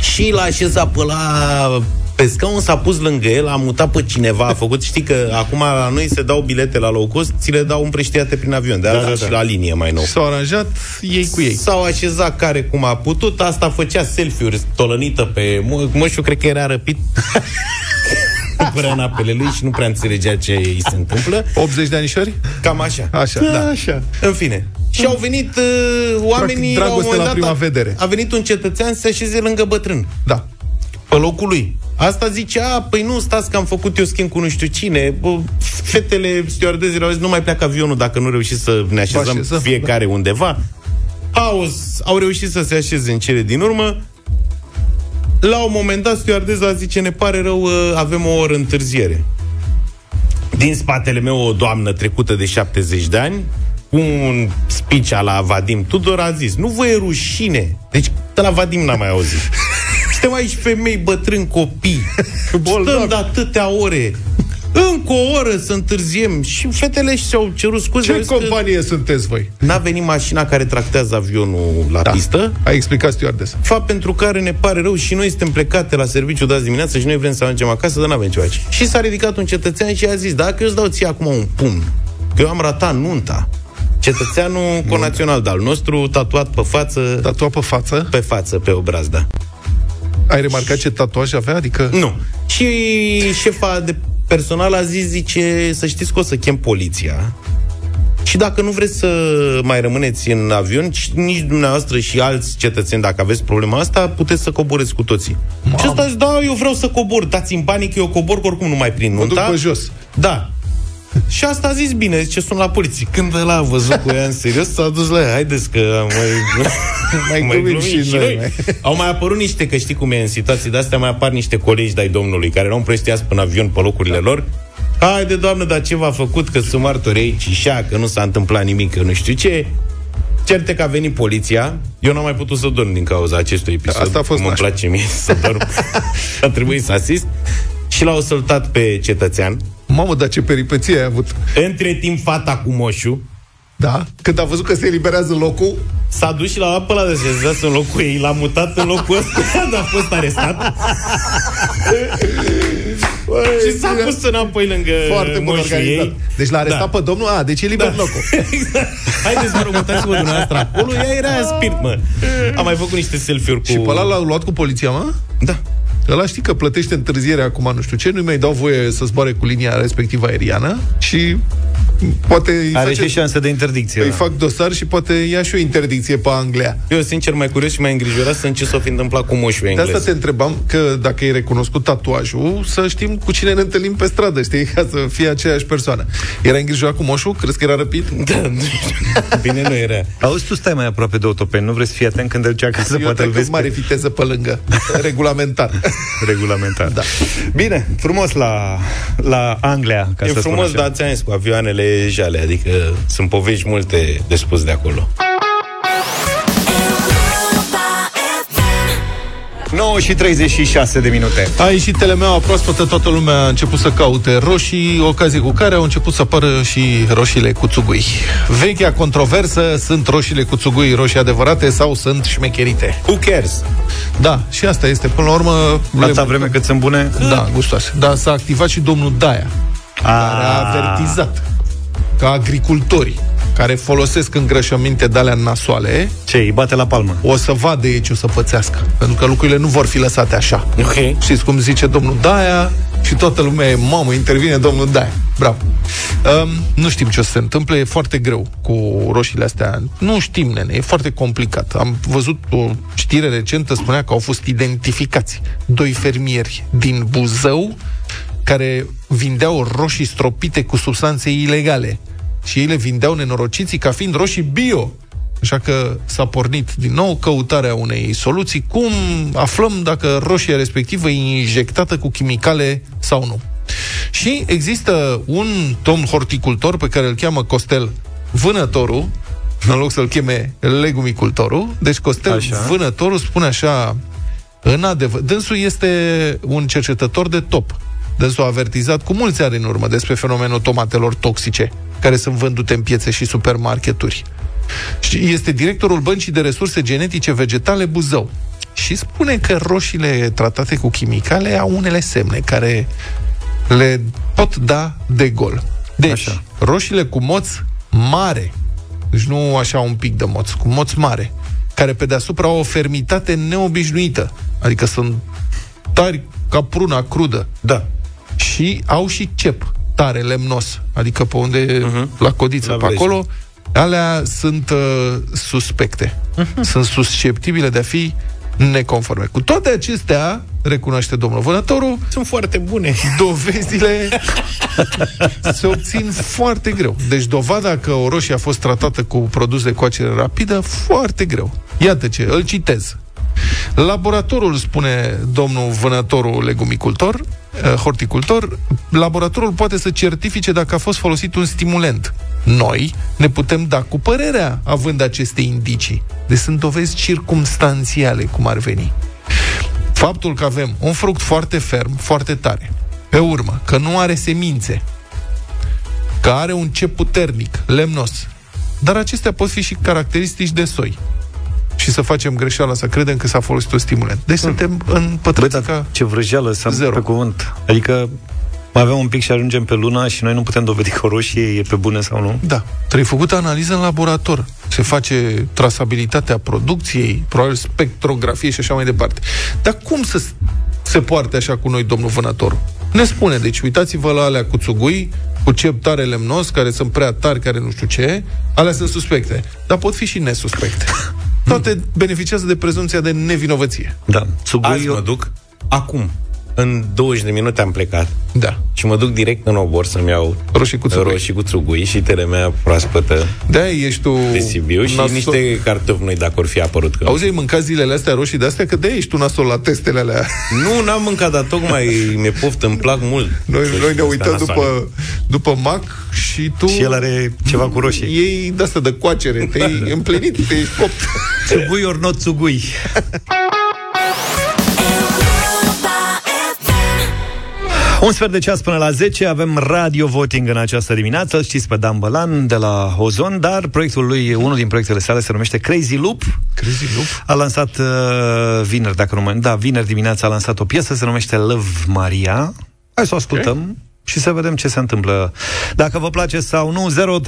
D: și l-a așezat pe la pe scaun s-a pus lângă el, a mutat pe cineva, a făcut, știi că acum la noi se dau bilete la low cost, ți le dau împrăștiate prin avion, de da, da, și la linie mai nou.
C: S-au aranjat ei cu ei.
D: S-au așezat care cum a putut, asta făcea selfie-uri tolănită pe... Mă, mă știu, cred că era răpit. nu prea în apele lui și nu prea înțelegea ce îi se întâmplă.
C: 80 de anișori?
D: Cam așa.
C: Așa, da.
B: Așa.
D: În fine. Și au venit uh, oamenii
C: Practic,
D: la un
C: dragoste
D: moment
C: la
D: dat,
C: prima
D: a-
C: vedere.
D: A venit un cetățean să se așeze lângă bătrân
C: Da.
D: pe locul lui. Asta zicea, păi nu, stați că am făcut eu schimb cu nu știu cine. Bă, fetele stewardezele au zis, nu mai pleacă avionul dacă nu reușiți să ne așezăm,
C: așezăm,
D: fiecare undeva. Au, au reușit să se așeze în cele din urmă. La un moment dat, stewardeza zice, ne pare rău, ă, avem o oră întârziere. Din spatele meu o doamnă trecută de 70 de ani, cu un speech la Vadim Tudor, a zis, nu vă e rușine. Deci, de la Vadim n-am mai auzit. Suntem aici femei, bătrâni, copii. Stăm de atâtea ore. Încă o oră să întârziem. Și fetele și-au cerut scuze. au
C: Ce
D: zis că
C: companie sunteți voi?
D: N-a venit mașina care tractează avionul la
C: Da.
D: pistă.
C: A explicat stewardesa.
D: Fapt pentru care ne pare rău și noi suntem plecate la serviciu de azi dimineață și noi vrem să ajungem acasă, dar n-avem ce face. Și s-a ridicat un cetățean și a zis, dacă eu îți dau ție acum un pumn, că eu am ratat nunta, cetățeanul conațional de al nostru, tatuat pe față,
C: Tatuat pe față?
D: pe față, pe obraz, da.
C: Ai remarcat ce tatuaj avea? Adică...
D: Nu. Și șefa de personal a zis, zice, să știți că o să chem poliția. Și dacă nu vreți să mai rămâneți în avion, ci- nici dumneavoastră și alți cetățeni, dacă aveți problema asta, puteți să coboreți cu toții. Și ăsta a zis, da, eu vreau să cobor, dați-mi banii că eu cobor, că oricum nu mai prind
C: Mă duc
D: nunta.
C: pe jos.
D: Da. Și asta a zis bine, zice, sun la poliție. Când ăla a văzut cu ea în serios, s-a dus la ea. Haideți că am mai,
C: Mai glumim și noi, mai.
D: Au mai apărut niște, că știi cum e în situații de-astea, mai apar niște colegi de-ai domnului, care erau împrăștiați până avion pe locurile lor. Haide, doamnă, dar ce v-a făcut? Că sunt martori aici și șa, că nu s-a întâmplat nimic, că nu știu ce. Certe că a venit poliția. Eu n-am mai putut să dorm din cauza acestui episod.
C: Asta a fost
D: cum îmi
C: nașpa.
D: place mie să dorm. a trebuit să asist. Și l-au săltat pe cetățean.
C: Mamă, dar ce peripeție ai avut.
D: Între timp, fata cu moșu
C: Da? Când a văzut că se eliberează locul,
D: s-a dus și l-a luat pe ăla de sezat în locul ei. L-a mutat în locul ăsta, dar a fost arestat. și s-a pus înapoi lângă
C: foarte bun
D: moșul
C: organizat.
D: ei.
C: Deci l-a arestat
D: Da.
C: pe domnul, a, deci e liber locul.
D: exact. Haideți, vă rog, uitați-vă dumneavoastră acolo. Ea era spirit, mă. Am mai făcut niște selfie-uri cu...
C: Și pe ăla l-au luat cu poliția, mă?
D: Da.
C: Ăla știi că plătește întârziere acum, nu știu ce, nu-i mai dau voie să zboare cu linia respectivă aeriană și poate îi,
B: Are
C: face,
B: și șanse de interdicție.
C: îi
B: da.
C: fac dosar și poate ia și o interdicție pe Anglia.
D: Eu, sincer, mai curios și mai îngrijorat sunt ce s-o fi întâmplat cu moșul
C: De
D: englez.
C: asta te întrebam că dacă e recunoscut tatuajul, să știm cu cine ne întâlnim pe stradă, știi, ca să fie aceeași persoană. Era îngrijorat cu moșul? Crezi că era răpit?
D: Da, nu știu. Bine nu era.
B: Auzi, tu stai mai aproape de autopen, nu vrei să fii atent când îl duce acasă,
C: Eu
B: poate îl
C: trec
B: vezi
C: cu mare viteză pe lângă. Regulamentar.
B: regulamentar.
C: Da.
B: Bine, frumos la, la Anglia, ca
D: e
B: să
D: frumos,
B: spun
D: dar
B: așa.
D: ți-am zis, cu avioanele jale, adică sunt povești multe de spus de acolo.
B: 9 și 36 de minute.
C: A ieșit telemeaua proaspătă, toată lumea a început să caute roșii, ocazie cu care au început să apară și roșiile cu țugui. Vechea controversă, sunt roșiile cu țugui roșii adevărate sau sunt șmecherite?
D: Who cares?
C: Da, și asta este, până la urmă...
B: Atâta vreme cât sunt bune?
C: Da, gustoase. Dar s-a activat și domnul Daia, care a avertizat ca agricultorii care folosesc îngrășăminte de alea nasoale,
B: Ce, îi bate la palmă?
C: o să vadă ei ce o să pățească. Pentru că lucrurile nu vor fi lăsate așa.
D: Ok.
C: Știți cum zice domnul Daia și toată lumea e, mamă, intervine domnul Daia. Bravo. Um, nu știm ce o să se întâmple, e foarte greu cu roșiile astea. Nu știm, nene, e foarte complicat. Am văzut o știre recentă, spunea că au fost identificați doi fermieri din Buzău care vindeau roșii stropite cu substanțe ilegale. Și ei le vindeau nenorociții ca fiind roșii bio. Așa că s-a pornit din nou căutarea unei soluții. Cum aflăm dacă roșia respectivă e injectată cu chimicale sau nu? Și există un domn horticultor pe care îl cheamă Costel Vânătorul, în loc să-l cheme legumicultorul. Deci Costel
B: Așa.
C: așa. Vânătorul spune așa, în adevăr, dânsul este un cercetător de top. Dânsul a avertizat cu mulți ani în urmă despre fenomenul tomatelor toxice, care sunt vândute în piețe și supermarketuri. Și este directorul Băncii de Resurse Genetice Vegetale Buzău. Și spune că roșiile tratate cu chimicale au unele semne care le pot da de gol. Deci, așa. roșiile cu moț mare, deci nu așa un pic de moț, cu moț mare, care pe deasupra au o fermitate neobișnuită, adică sunt tari ca pruna crudă.
D: Da.
C: Și au și cep tare, lemnos, adică pe unde, uh-huh. la codiță,
D: La
C: pe
D: vrejă.
C: acolo, alea sunt uh, suspecte. Uh-huh. Sunt susceptibile de a fi neconforme. Cu toate acestea, recunoaște domnul vânătorul,
D: Sunt foarte bune.
C: dovezile se obțin foarte greu. Deci dovada că o roșie a fost tratată cu produs de coacere rapidă, foarte greu. Iată ce, îl citez. Laboratorul, spune domnul vânătorul legumicultor, eh, horticultor, laboratorul poate să certifice dacă a fost folosit un stimulant. Noi ne putem da cu părerea având aceste indicii. Deci sunt dovezi circumstanțiale, cum ar veni. Faptul că avem un fruct foarte ferm, foarte tare, pe urmă, că nu are semințe, că are un cep puternic, lemnos, dar acestea pot fi și caracteristici de soi. Și să facem greșeala să credem că s-a folosit un stimulant. Deci suntem în pătrățica...
B: Ce vrăjeală să
C: Zero.
B: pe cuvânt. Adică mai avem un pic și ajungem pe lună și noi nu putem dovedi că o roșie e pe bune sau nu.
C: Da, trebuie făcută analiză în laborator. Se face trasabilitatea producției, probabil spectrografie și așa mai departe. Dar cum să s- se poarte așa cu noi, domnul vânător? Ne spune, deci uitați-vă la alea cu țugui, cu cep tare lemnos, care sunt prea tari, care nu știu ce, alea sunt suspecte, dar pot fi și nesuspecte. Toate beneficiază de prezumția de nevinovăție.
B: Da.
D: Azi mă duc, acum, în 20 de minute am plecat.
C: Da.
D: Și mă duc direct în obor să-mi iau
C: roșii cu țugui,
D: roșii cu țugui și telemea proaspătă
C: Da, ești tu...
D: de Sibiu și
C: nasol-
D: niște cartofi noi dacă or fi apărut. Că...
C: Auzi, ai mâncat zilele astea roșii de astea? Că de ești tu nasol la testele alea.
D: Nu, n-am mâncat, dar tocmai mi-e poftă, îmi plac mult.
C: Noi, noi ne uităm
D: Astea
C: după, după Mac și tu...
P: Și el are ceva cu roșii.
C: Ei de asta de coacere, te-ai împlinit, te-ai copt.
P: Țugui ori not țugui. Un sfert de ceas până la 10 avem radio voting în această dimineață. Îl știți pe Dan Bălan de la Ozon, dar proiectul lui, unul din proiectele sale se numește Crazy Loop.
C: Crazy Loop?
P: A lansat uh, vineri, dacă nu mă... Da, vineri dimineața a lansat o piesă, se numește Love Maria. Hai să o ascultăm. Okay. Și să vedem ce se întâmplă. Dacă vă place sau nu, 0372069599.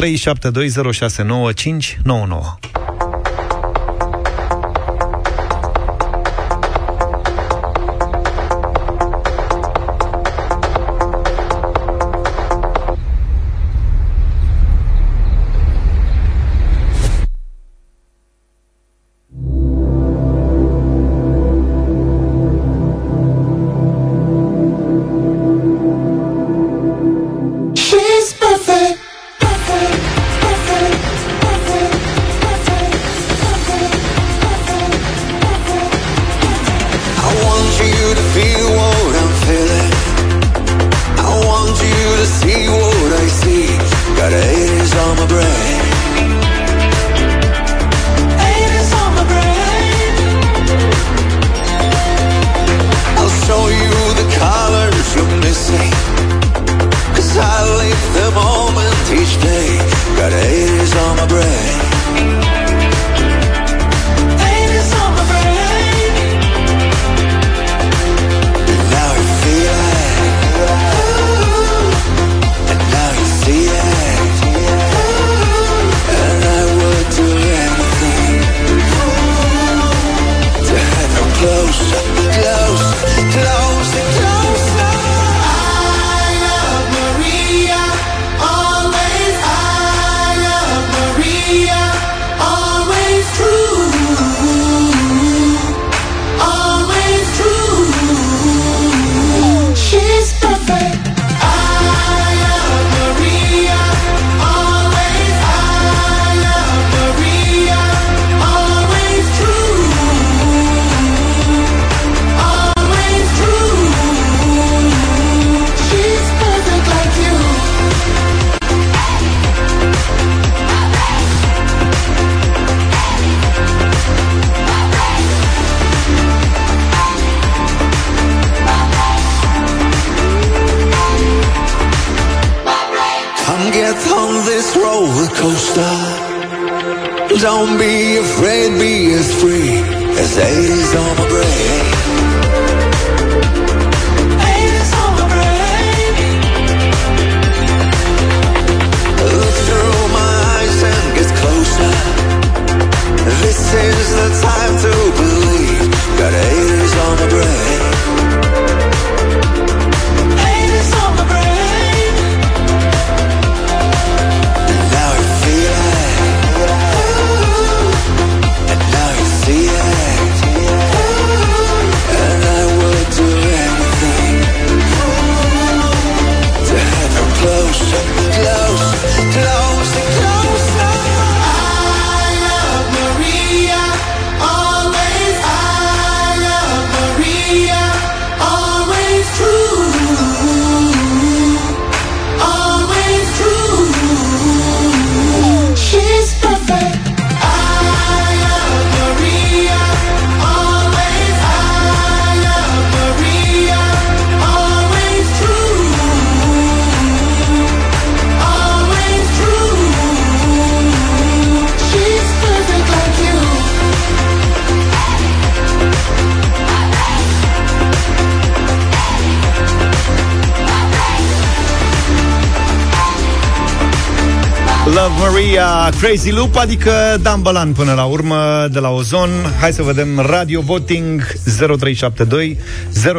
P: Crazy Loop, adică Dan Bălan până la urmă, de la Ozon. Hai să vedem Radio Voting 0372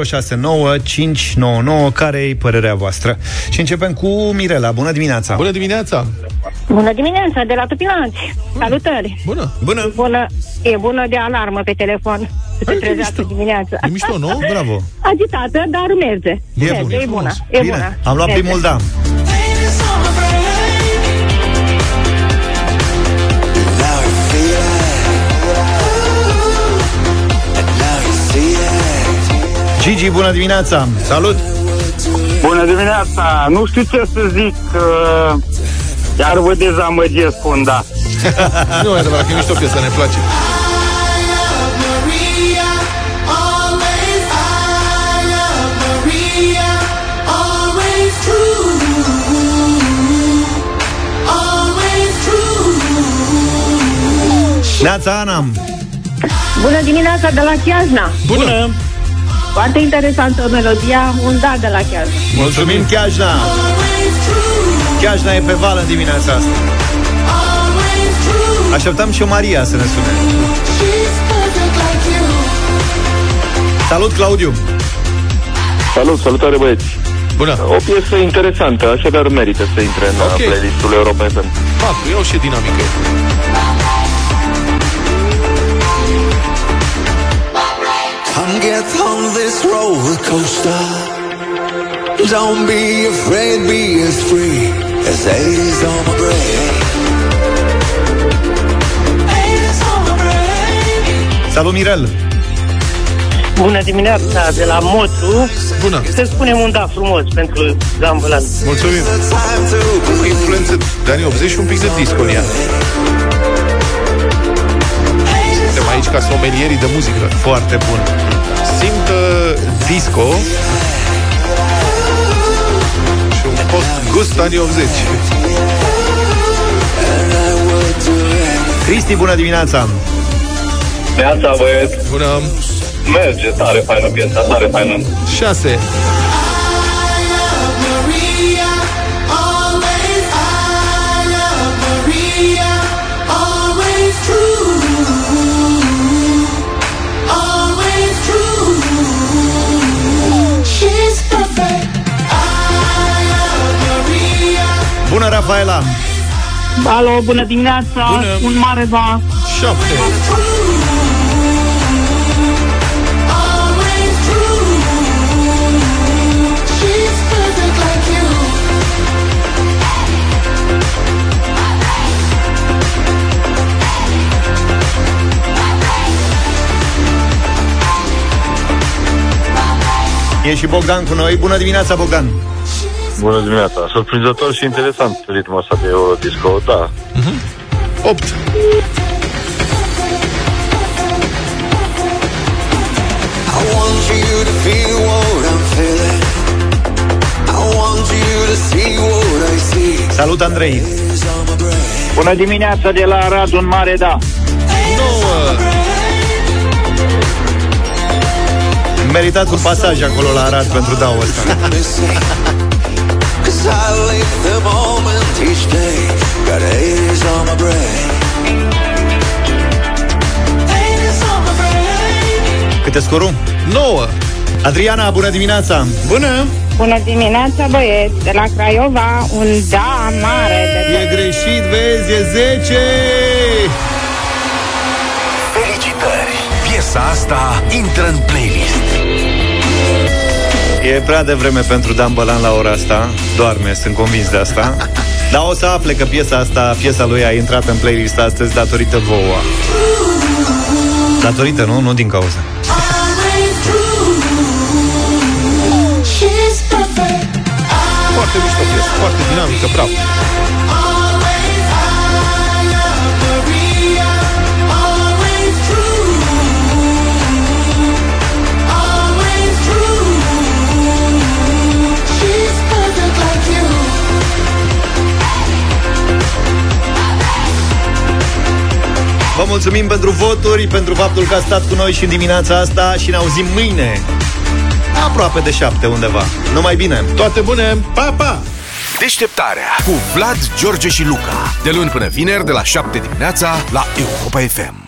P: 069 599. Care e părerea voastră? Și începem cu Mirela. Bună dimineața!
C: Bună dimineața!
Q: Bună dimineața, de la Tupilanți. Salutări.
C: Bună.
B: Bună.
Q: Bună. E bună de alarmă pe telefon. Să te trezească dimineața.
C: E mișto, nu?
B: Bravo.
Q: Agitată, dar merge.
B: E
Q: merge,
B: bun.
Q: e bună. E
B: Bine,
Q: bună.
B: am luat
Q: Merge.
B: primul da. Gigi, bună dimineața!
C: Salut!
K: Bună dimineața! Nu știu ce să zic, uh, iar vă dezamăgesc spun da.
C: nu e adevărat că e mișto piesa, ne place.
B: Neața, Ana!
Q: Bună dimineața de la Chiajna.
B: Bună!
Q: Foarte interesantă melodia, un da de la Chiajna.
B: Mulțumim, Chiajna! Chiajna e pe val în dimineața asta. Așteptăm și o Maria să ne sune. Salut, Claudiu!
R: Salut, salutare băieți!
C: Bună!
R: O piesă interesantă, așadar merită să intre în
C: Ok.
R: okay. playlistul Europa FM.
C: 4, iau și dinamică.
P: Come get on this roller coaster. Don't be afraid, be as free as Hades on my brain.
B: Salut, Mirel!
S: Bună dimineața de la Motru.
C: Bună.
S: Să spunem un da frumos pentru Gambulan.
C: Mulțumim! O influență de anii 80 și un pic de disco în ea. Suntem aici ca somelierii de muzică.
B: Foarte bun.
C: Simt uh, disco și un post gust anii 80.
B: Cristi, bună dimineața!
R: Neața, băieți!
C: Bună!
R: Merge, tare faină piesa, tare faină.
C: 6.
B: Rafaela!
S: Alo, bună dimineața,
B: Bună.
S: un mare da.
C: 7.
B: E și Bogdan cu noi. Bună dimineața, Bogdan!
R: Bună dimineața! Surprinzător și interesant ritmul ăsta de Eurodisco, da.
C: 8.
P: I want you to feel what I'm feeling. I want you to see what I see.
B: Salut, Andrei!
K: Bună dimineața de la Arad, un mare da.
B: Meritați un pasaj acolo la Arad pentru daul ăsta.
P: Cause I live the moment each day. Got haters on my brain.
B: Câte scorul?
C: 9.
B: Adriana, bună dimineața!
C: Bună!
Q: Bună dimineața, băieți, de la Craiova, un da mare de
B: E greșit, vezi, e 10!
A: Felicitări! Piesa asta intră în playlist.
B: E prea devreme pentru Dan Bălan la ora asta Doarme, sunt convins de asta Dar o să afle că piesa asta, piesa lui a intrat în playlist astăzi datorită vouă Datorită, nu? Nu din cauza
C: Foarte mișto piesă, foarte dinamică, bravo.
B: Vă mulțumim pentru voturi, pentru faptul că ați stat cu noi și în dimineața asta și ne auzim mâine Aproape de șapte undeva Numai bine!
C: Toate bune! Pa, pa!
A: Deșteptarea cu Vlad, George și Luca. De luni până vineri, de la 7 dimineața, la Europa FM.